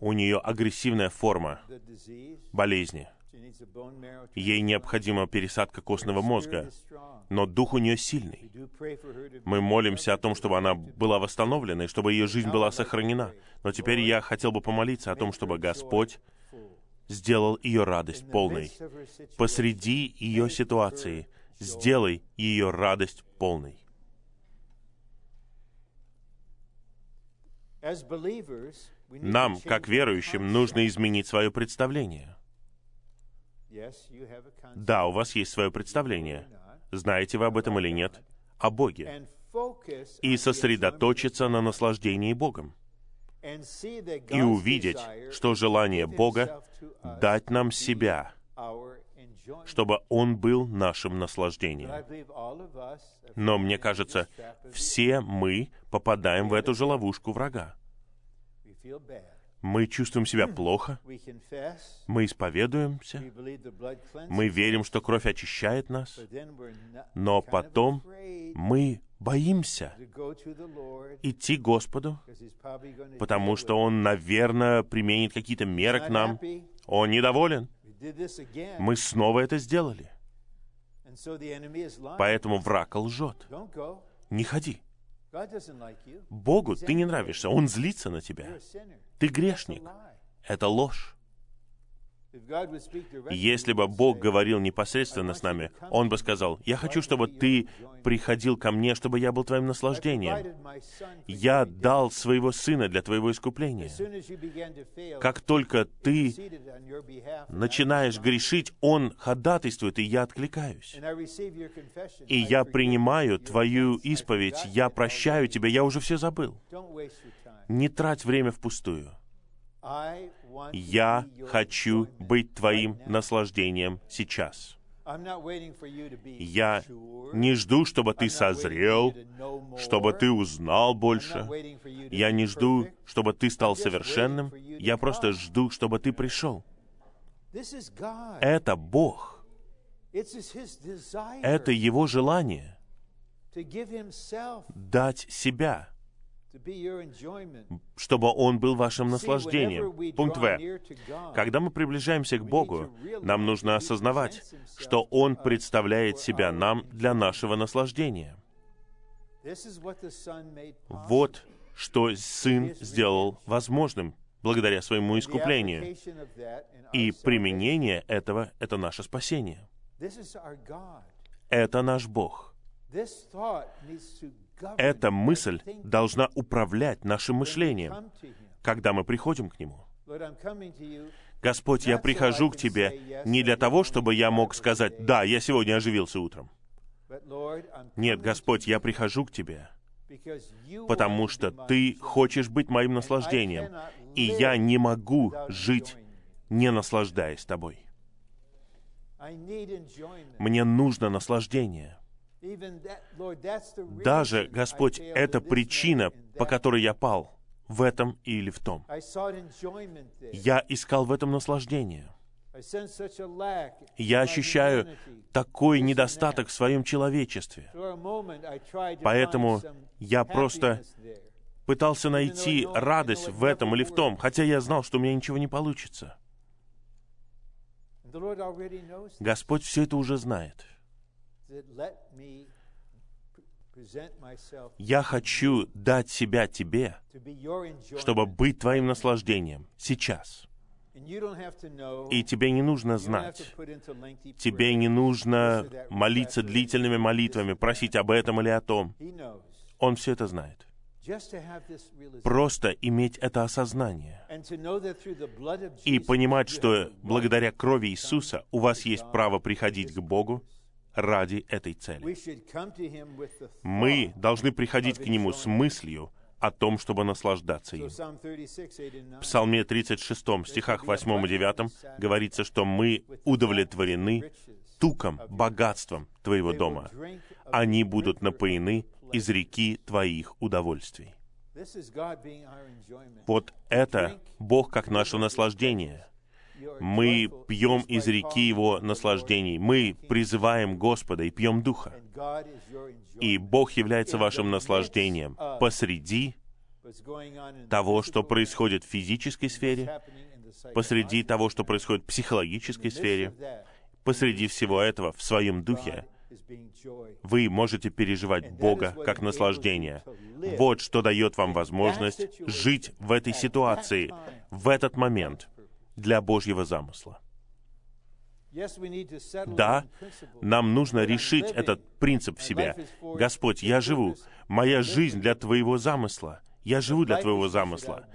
У нее агрессивная форма болезни. Ей необходима пересадка костного мозга, но дух у нее сильный. Мы молимся о том, чтобы она была восстановлена и чтобы ее жизнь была сохранена. Но теперь я хотел бы помолиться о том, чтобы Господь сделал ее радость полной. Посреди ее ситуации сделай ее радость полной. Нам, как верующим, нужно изменить свое представление. Да, у вас есть свое представление. Знаете вы об этом или нет? О Боге. И сосредоточиться на наслаждении Богом. И увидеть, что желание Бога дать нам себя, чтобы Он был нашим наслаждением. Но мне кажется, все мы попадаем в эту же ловушку врага. Мы чувствуем себя плохо, We confess. мы исповедуемся, мы верим, что кровь очищает нас, но потом мы боимся идти к Господу, потому что Он, наверное, применит какие-то меры к нам. Он недоволен. Мы снова это сделали. Поэтому враг лжет. Не ходи. Богу ты не нравишься, Он злится на тебя. Ты грешник. Это ложь. Если бы Бог говорил непосредственно с нами, Он бы сказал, «Я хочу, чтобы ты приходил ко мне, чтобы я был твоим "I наслаждением. Я your redemption." дал своего Сына для твоего искупления». Как только ты начинаешь грешить, Он ходатайствует, и я откликаюсь. И я принимаю твою исповедь, я прощаю тебя, я уже все забыл. Не трать время впустую. Я хочу быть твоим наслаждением сейчас. Я не жду, чтобы ты созрел, чтобы ты узнал больше. Я не жду, чтобы ты стал совершенным. Я просто жду, чтобы ты пришел. Это Бог. Это Его желание дать себя, чтобы Он был вашим наслаждением. Пункт В. Когда мы приближаемся к Богу, нам нужно осознавать, что Он представляет себя нам для нашего наслаждения. Вот что Сын сделал возможным благодаря своему искуплению. И применение этого — это наше спасение. Это наш Бог. Эта мысль должна управлять нашим мышлением, когда мы приходим к Нему. Господь, я прихожу к Тебе не для того, чтобы я мог сказать, «Да, я сегодня оживился утром». Нет, Господь, я прихожу к Тебе, потому что Ты хочешь быть моим наслаждением, и я не могу жить, не наслаждаясь Тобой. Мне нужно наслаждение. Даже, Господь, это причина, по которой я пал, в этом или в том. Я искал в этом наслаждение. Я ощущаю такой недостаток в своем человечестве. Поэтому я просто. Пытался найти радость в этом или в том, хотя я знал, что у меня ничего не получится. Господь все это уже знает. Я хочу дать себя Тебе, чтобы быть Твоим наслаждением сейчас. И тебе не нужно знать, тебе не нужно молиться длительными молитвами, просить об этом или о том. Он все это знает. Просто иметь это осознание и понимать, что благодаря крови Иисуса у вас есть право приходить к Богу. Ради этой цели. Мы должны приходить к Нему с мыслью о том, чтобы наслаждаться им. Psalm 36, 8 and 9. В Псалме 36, стихах 8 и 9 говорится, что мы удовлетворены туком, богатством Твоего дома. Они будут напоены из реки Твоих удовольствий. Вот это Бог как наше наслаждение. Мы пьем из реки Его наслаждений. Мы призываем Господа и пьем Духа. И Бог является вашим наслаждением посреди того, что происходит в физической сфере, посреди того, что происходит в психологической сфере, посреди всего этого, в своем духе, вы можете переживать Бога как наслаждение. Вот что дает вам возможность жить в этой ситуации, в этот момент, для Божьего замысла. Да, нам нужно решить этот принцип в себе. Господь, я живу. Моя жизнь для Твоего замысла. Я живу для Твоего замысла.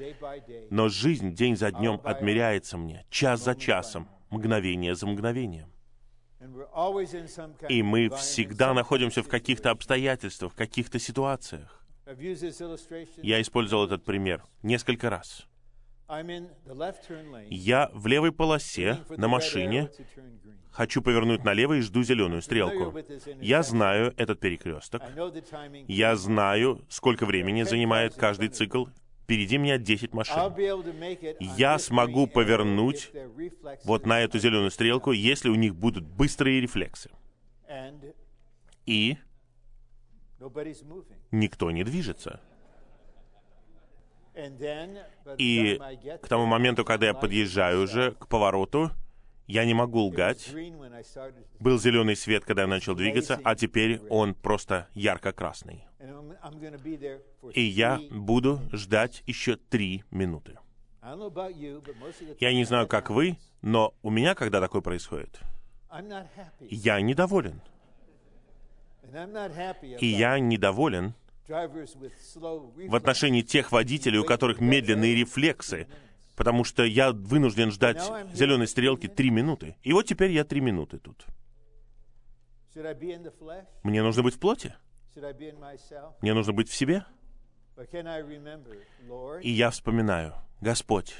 Но жизнь день за днем отмеряется мне, час за часом, мгновение за мгновением. И мы всегда находимся в каких-то обстоятельствах, в каких-то ситуациях. Я использовал этот пример несколько раз. Я в левой полосе на машине хочу повернуть налево и жду зеленую стрелку. Я знаю этот перекресток. Я знаю, сколько времени занимает каждый цикл. Впереди меня 10 машин. Я смогу повернуть вот на эту зеленую стрелку, если у них будут быстрые рефлексы. И никто не движется. И к тому моменту, когда я подъезжаю уже к повороту, я не могу лгать. Был зеленый свет, когда я начал двигаться, а теперь он просто ярко-красный. И я буду ждать еще три минуты. Я не знаю, как вы, но у меня, когда такое происходит, я недоволен. И я недоволен в отношении тех водителей, у которых медленные рефлексы, потому что я вынужден ждать зеленой стрелки три минуты. И вот теперь я три минуты тут. Мне нужно быть в плоти? Мне нужно быть в себе? И я вспоминаю, Господь,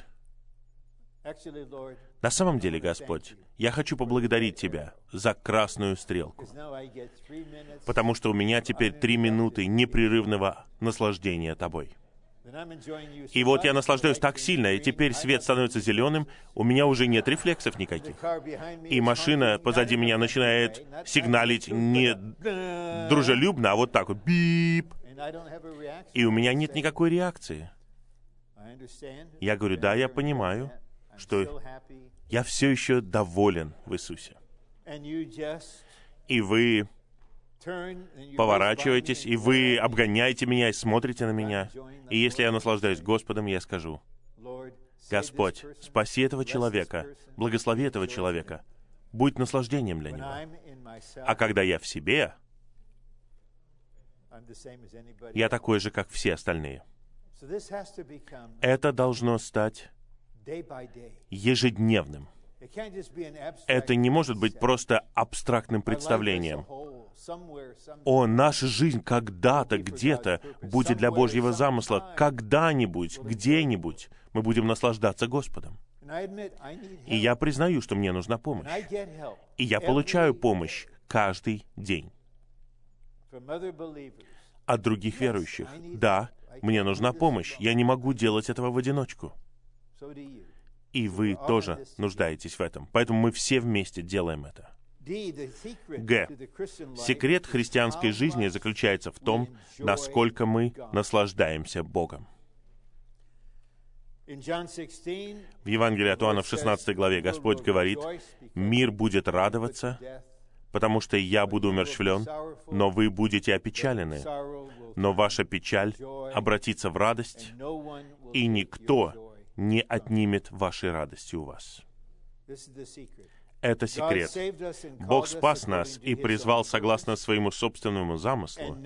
на самом деле, Господь, я хочу поблагодарить Тебя за красную стрелку, потому что у меня теперь три минуты непрерывного наслаждения Тобой. И вот я наслаждаюсь так сильно, и теперь свет становится зеленым, у меня уже нет рефлексов никаких. И машина позади меня начинает сигналить не дружелюбно, а вот так вот, бип. И у меня нет никакой реакции. Я говорю, да, я понимаю, что я все еще доволен в Иисусе. И вы поворачиваетесь, и вы обгоняете меня и смотрите на меня. И если я наслаждаюсь Господом, я скажу, Господь, спаси этого человека, благослови этого человека, будь наслаждением для него. А когда я в себе, я такой же, как все остальные. Это должно стать ежедневным. Это не может быть просто абстрактным представлением. О, наша жизнь когда-то, где-то будет для Божьего замысла, когда-нибудь, где-нибудь мы будем наслаждаться Господом. И я признаю, что мне нужна помощь. И я получаю помощь каждый день от других верующих. Да, мне нужна помощь. Я не могу делать этого в одиночку. И вы тоже нуждаетесь в этом. Поэтому мы все вместе делаем это. Г. Секрет христианской жизни заключается в том, насколько мы наслаждаемся Богом. В Евангелии от Иоанна в 16 главе Господь говорит, «Мир будет радоваться, потому что я буду умерщвлен, но вы будете опечалены. Но ваша печаль обратится в радость, и никто не отнимет вашей радости у вас. Это секрет. Бог спас нас и призвал согласно своему собственному замыслу,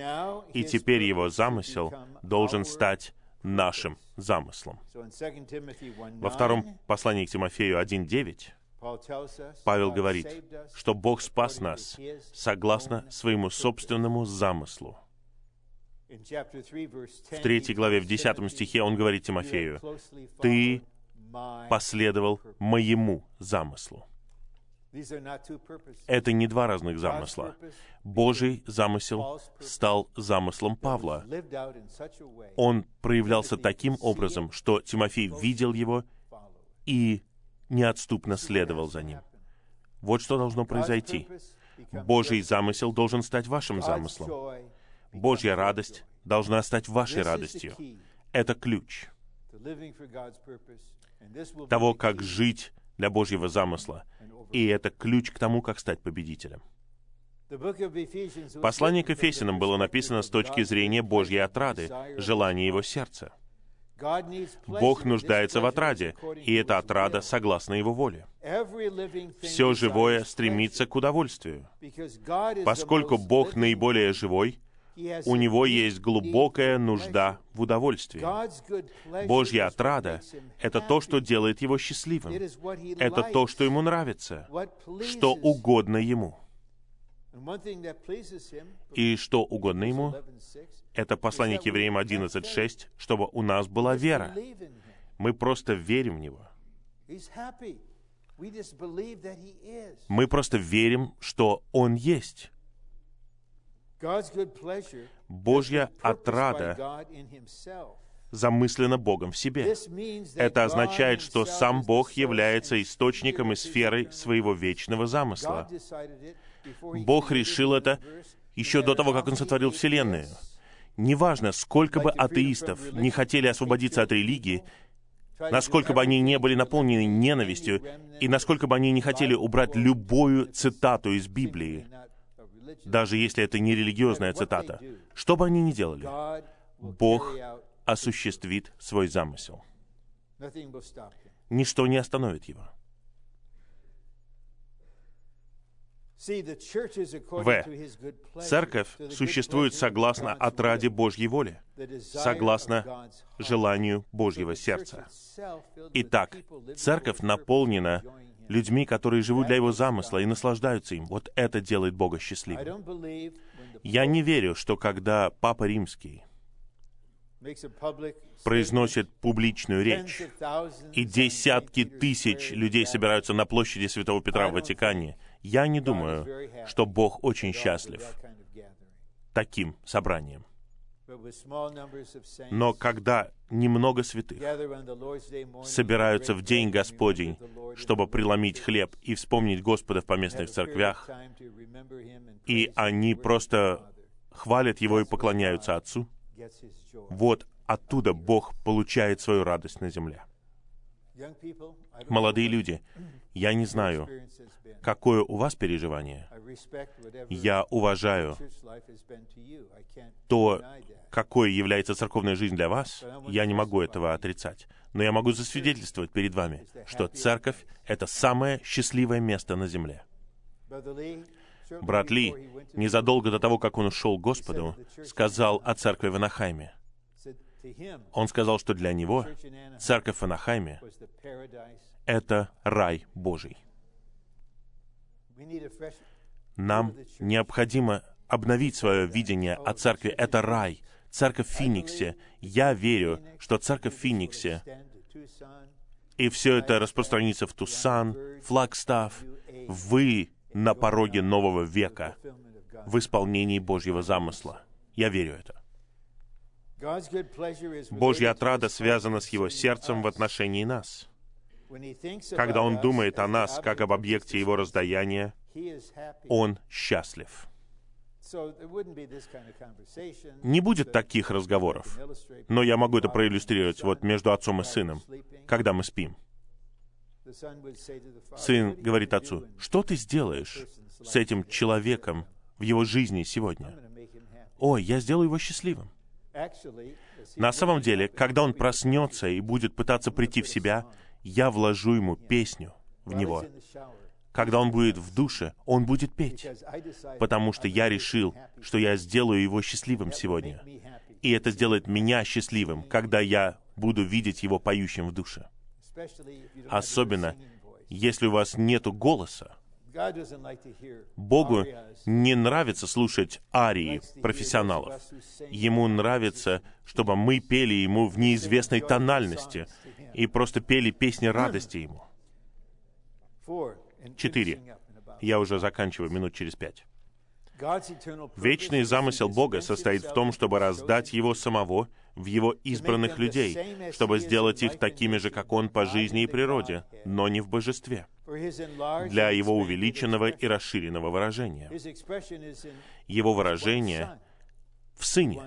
и теперь его замысел должен стать нашим замыслом. Во втором послании к Тимофею 1.9 Павел говорит, что Бог спас нас согласно своему собственному замыслу. В третьей главе, в десятом стихе он говорит Тимофею, «Ты последовал моему замыслу». Это не два разных замысла. Божий замысел стал замыслом Павла. Он проявлялся таким образом, что Тимофей видел его и неотступно следовал за ним. Вот что должно произойти. Божий замысел должен стать вашим замыслом. Божья радость должна стать вашей радостью. Это ключ того, как жить для Божьего замысла. И это ключ к тому, как стать победителем. Послание к Ефесянам было написано с точки зрения Божьей отрады, желания его сердца. Бог нуждается в отраде, и эта отрада согласна Его воле. Все живое стремится к удовольствию. Поскольку Бог наиболее живой, у него есть глубокая нужда в удовольствии. Божья отрада — это то, что делает его счастливым. Это то, что ему нравится, что угодно ему. И что угодно ему, это послание к евреям 11.6, чтобы у нас была вера. Мы просто верим в Него. Мы просто верим, что Он есть. Божья отрада замыслена Богом в себе. Это означает, что сам Бог является источником и сферой своего вечного замысла. Бог решил это еще до того, как Он сотворил Вселенную. Неважно, сколько бы атеистов не хотели освободиться от религии, насколько бы они не были наполнены ненавистью, и насколько бы они не хотели убрать любую цитату из Библии, даже если это не религиозная цитата, что бы они ни делали, Бог осуществит свой замысел. Ничто не остановит его. В. Церковь существует согласно отраде Божьей воли, согласно желанию Божьего сердца. Итак, церковь наполнена людьми, которые живут для Его замысла и наслаждаются им. Вот это делает Бога счастливым. Я не верю, что когда Папа Римский произносит публичную речь, и десятки тысяч людей собираются на площади Святого Петра в Ватикане, я не думаю, что Бог очень счастлив таким собранием. Но когда немного святых собираются в день Господень, чтобы преломить хлеб и вспомнить Господа в поместных церквях, и они просто хвалят Его и поклоняются Отцу, вот оттуда Бог получает свою радость на земле. Молодые люди, я не знаю, какое у вас переживание. Я уважаю то, какой является церковная жизнь для вас. Я не могу этого отрицать. Но я могу засвидетельствовать перед вами, что церковь — это самое счастливое место на земле. Брат Ли, незадолго до того, как он ушел к Господу, сказал о церкви в Анахайме. Он сказал, что для него церковь в Анахайме — это рай Божий. Нам необходимо обновить свое видение о церкви. Это рай. Церковь в Финиксе. Я верю, что церковь в Финиксе, и все это распространится в Тусан, Флагстав. Вы на пороге нового века в исполнении Божьего замысла. Я верю это. Божья отрада связана с Его сердцем в отношении нас. Когда Он думает о нас как об объекте Его раздаяния, Он счастлив. Не будет таких разговоров, но я могу это проиллюстрировать вот между отцом и сыном, когда мы спим. Сын говорит отцу, что ты сделаешь с этим человеком в его жизни сегодня? Ой, я сделаю его счастливым. На самом деле, когда он проснется и будет пытаться прийти в себя, я вложу ему песню в него. Когда он будет в душе, он будет петь, потому что я решил, что я сделаю его счастливым сегодня. И это сделает меня счастливым, когда я буду видеть его поющим в душе. Особенно, если у вас нет голоса. Богу не нравится слушать арии профессионалов. Ему нравится, чтобы мы пели Ему в неизвестной тональности и просто пели песни радости Ему. Четыре. Я уже заканчиваю минут через пять. Вечный замысел Бога состоит в том, чтобы раздать Его самого в Его избранных людей, чтобы сделать их такими же, как Он по жизни и природе, но не в божестве, для Его увеличенного и расширенного выражения. Его выражение в Сыне,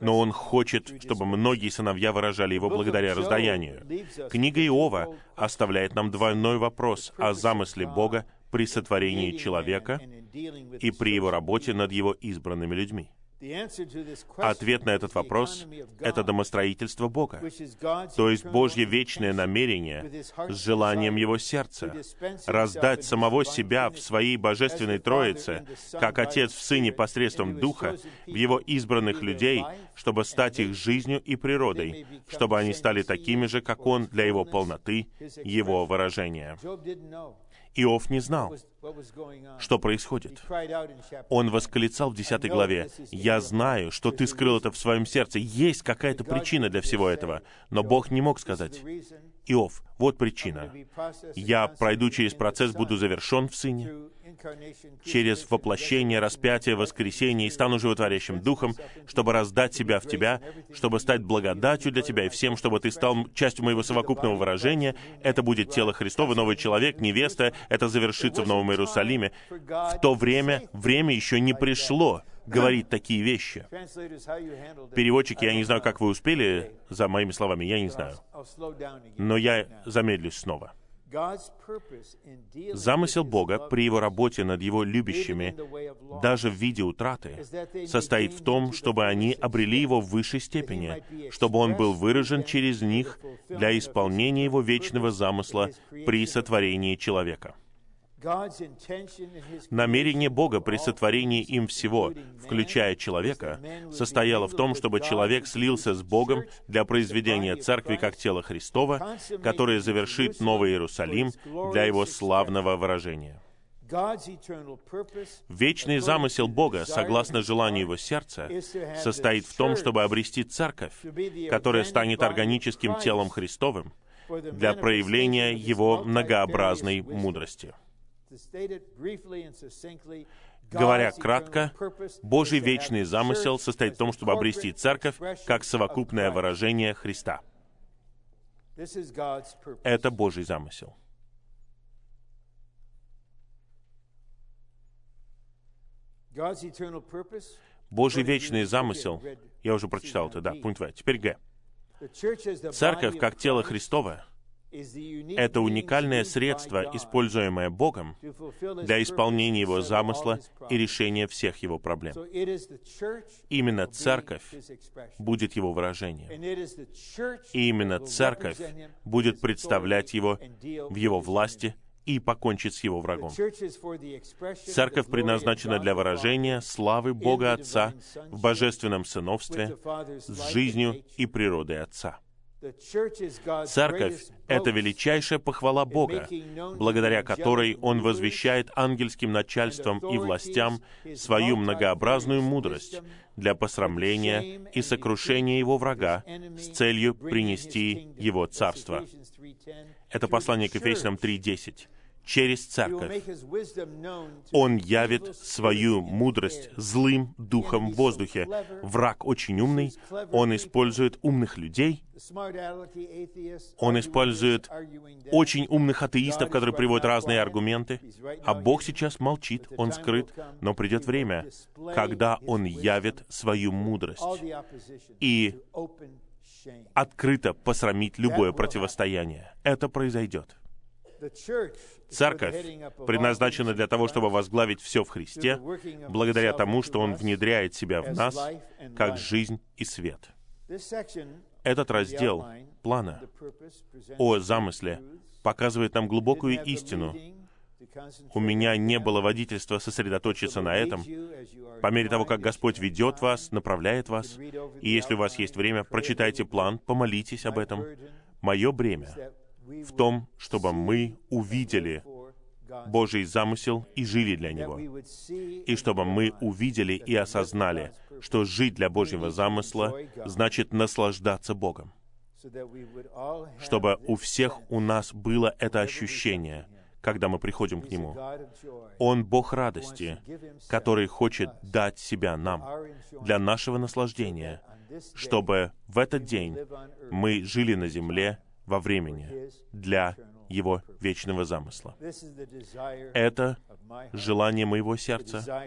но Он хочет, чтобы многие сыновья выражали Его благодаря раздаянию. Книга Иова оставляет нам двойной вопрос о замысле Бога при сотворении человека и при Его работе над Его избранными людьми. Ответ на этот вопрос — это домостроительство Бога, то есть Божье вечное намерение с желанием Его сердца раздать самого себя в Своей Божественной Троице, как Отец в Сыне посредством Духа, в Его избранных людей, чтобы стать их жизнью и природой, чтобы они стали такими же, как Он для Его полноты, Его выражения. Иов не знал, что происходит. Он восклицал в 10 главе, «Я знаю, что ты скрыл это в своем сердце. Есть какая-то причина для всего этого». Но Бог не мог сказать, «Иов, вот причина. Я пройду через процесс, буду завершен в Сыне, через воплощение, распятие, воскресение и стану животворящим Духом, чтобы раздать себя в Тебя, чтобы стать благодатью для Тебя и всем, чтобы Ты стал частью моего совокупного выражения. Это будет тело Христова, новый человек, невеста. Это завершится в Новом Иерусалиме. В то время, время еще не пришло говорить такие вещи. Переводчики, я не знаю, как вы успели за моими словами, я не знаю. Но я замедлюсь снова. Замысел Бога при Его работе над Его любящими, даже в виде утраты, состоит в том, чтобы они обрели Его в высшей степени, чтобы Он был выражен через них для исполнения Его вечного замысла при сотворении человека. Намерение Бога при сотворении им всего, включая человека, состояло в том, чтобы человек слился с Богом для произведения церкви как тела Христова, которое завершит Новый Иерусалим для его славного выражения. Вечный замысел Бога, согласно желанию Его сердца, состоит в том, чтобы обрести церковь, которая станет органическим телом Христовым для проявления Его многообразной мудрости. Говоря кратко, Божий вечный замысел состоит в том, чтобы обрести церковь как совокупное выражение Христа. Это Божий замысел. Божий вечный замысел, я уже прочитал это, да, пункт В. Теперь Г. Церковь, как тело Христова, это уникальное средство, используемое Богом для исполнения Его замысла и решения всех Его проблем. Именно церковь будет Его выражением. И именно церковь будет представлять Его в Его власти и покончит с его врагом. Церковь предназначена для выражения славы Бога Отца в божественном сыновстве с жизнью и природой Отца. Церковь — это величайшая похвала Бога, благодаря которой Он возвещает ангельским начальствам и властям свою многообразную мудрость для посрамления и сокрушения Его врага с целью принести Его царство. Это послание к Ефесянам 3.10 через церковь. Он явит свою мудрость злым духом в воздухе. Враг очень умный, он использует умных людей, он использует очень умных атеистов, которые приводят разные аргументы, а Бог сейчас молчит, Он скрыт, но придет время, когда Он явит свою мудрость и открыто посрамить любое противостояние. Это произойдет. Церковь предназначена для того, чтобы возглавить все в Христе, благодаря тому, что Он внедряет себя в нас, как жизнь и свет. Этот раздел плана о замысле показывает нам глубокую истину. У меня не было водительства сосредоточиться на этом. По мере того, как Господь ведет вас, направляет вас, и если у вас есть время, прочитайте план, помолитесь об этом. Мое бремя в том, чтобы мы увидели Божий замысел и жили для него. И чтобы мы увидели и осознали, что жить для Божьего замысла значит наслаждаться Богом. Чтобы у всех у нас было это ощущение, когда мы приходим к Нему. Он Бог радости, который хочет дать себя нам для нашего наслаждения чтобы в этот день мы жили на земле во времени для Его вечного замысла. Это желание моего сердца,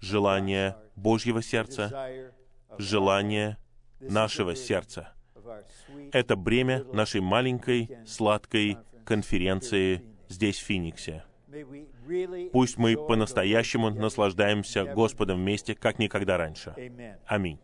желание Божьего сердца, желание нашего сердца. Это бремя нашей маленькой, сладкой конференции здесь, в Финиксе. Пусть мы по-настоящему наслаждаемся Господом вместе, как никогда раньше. Аминь.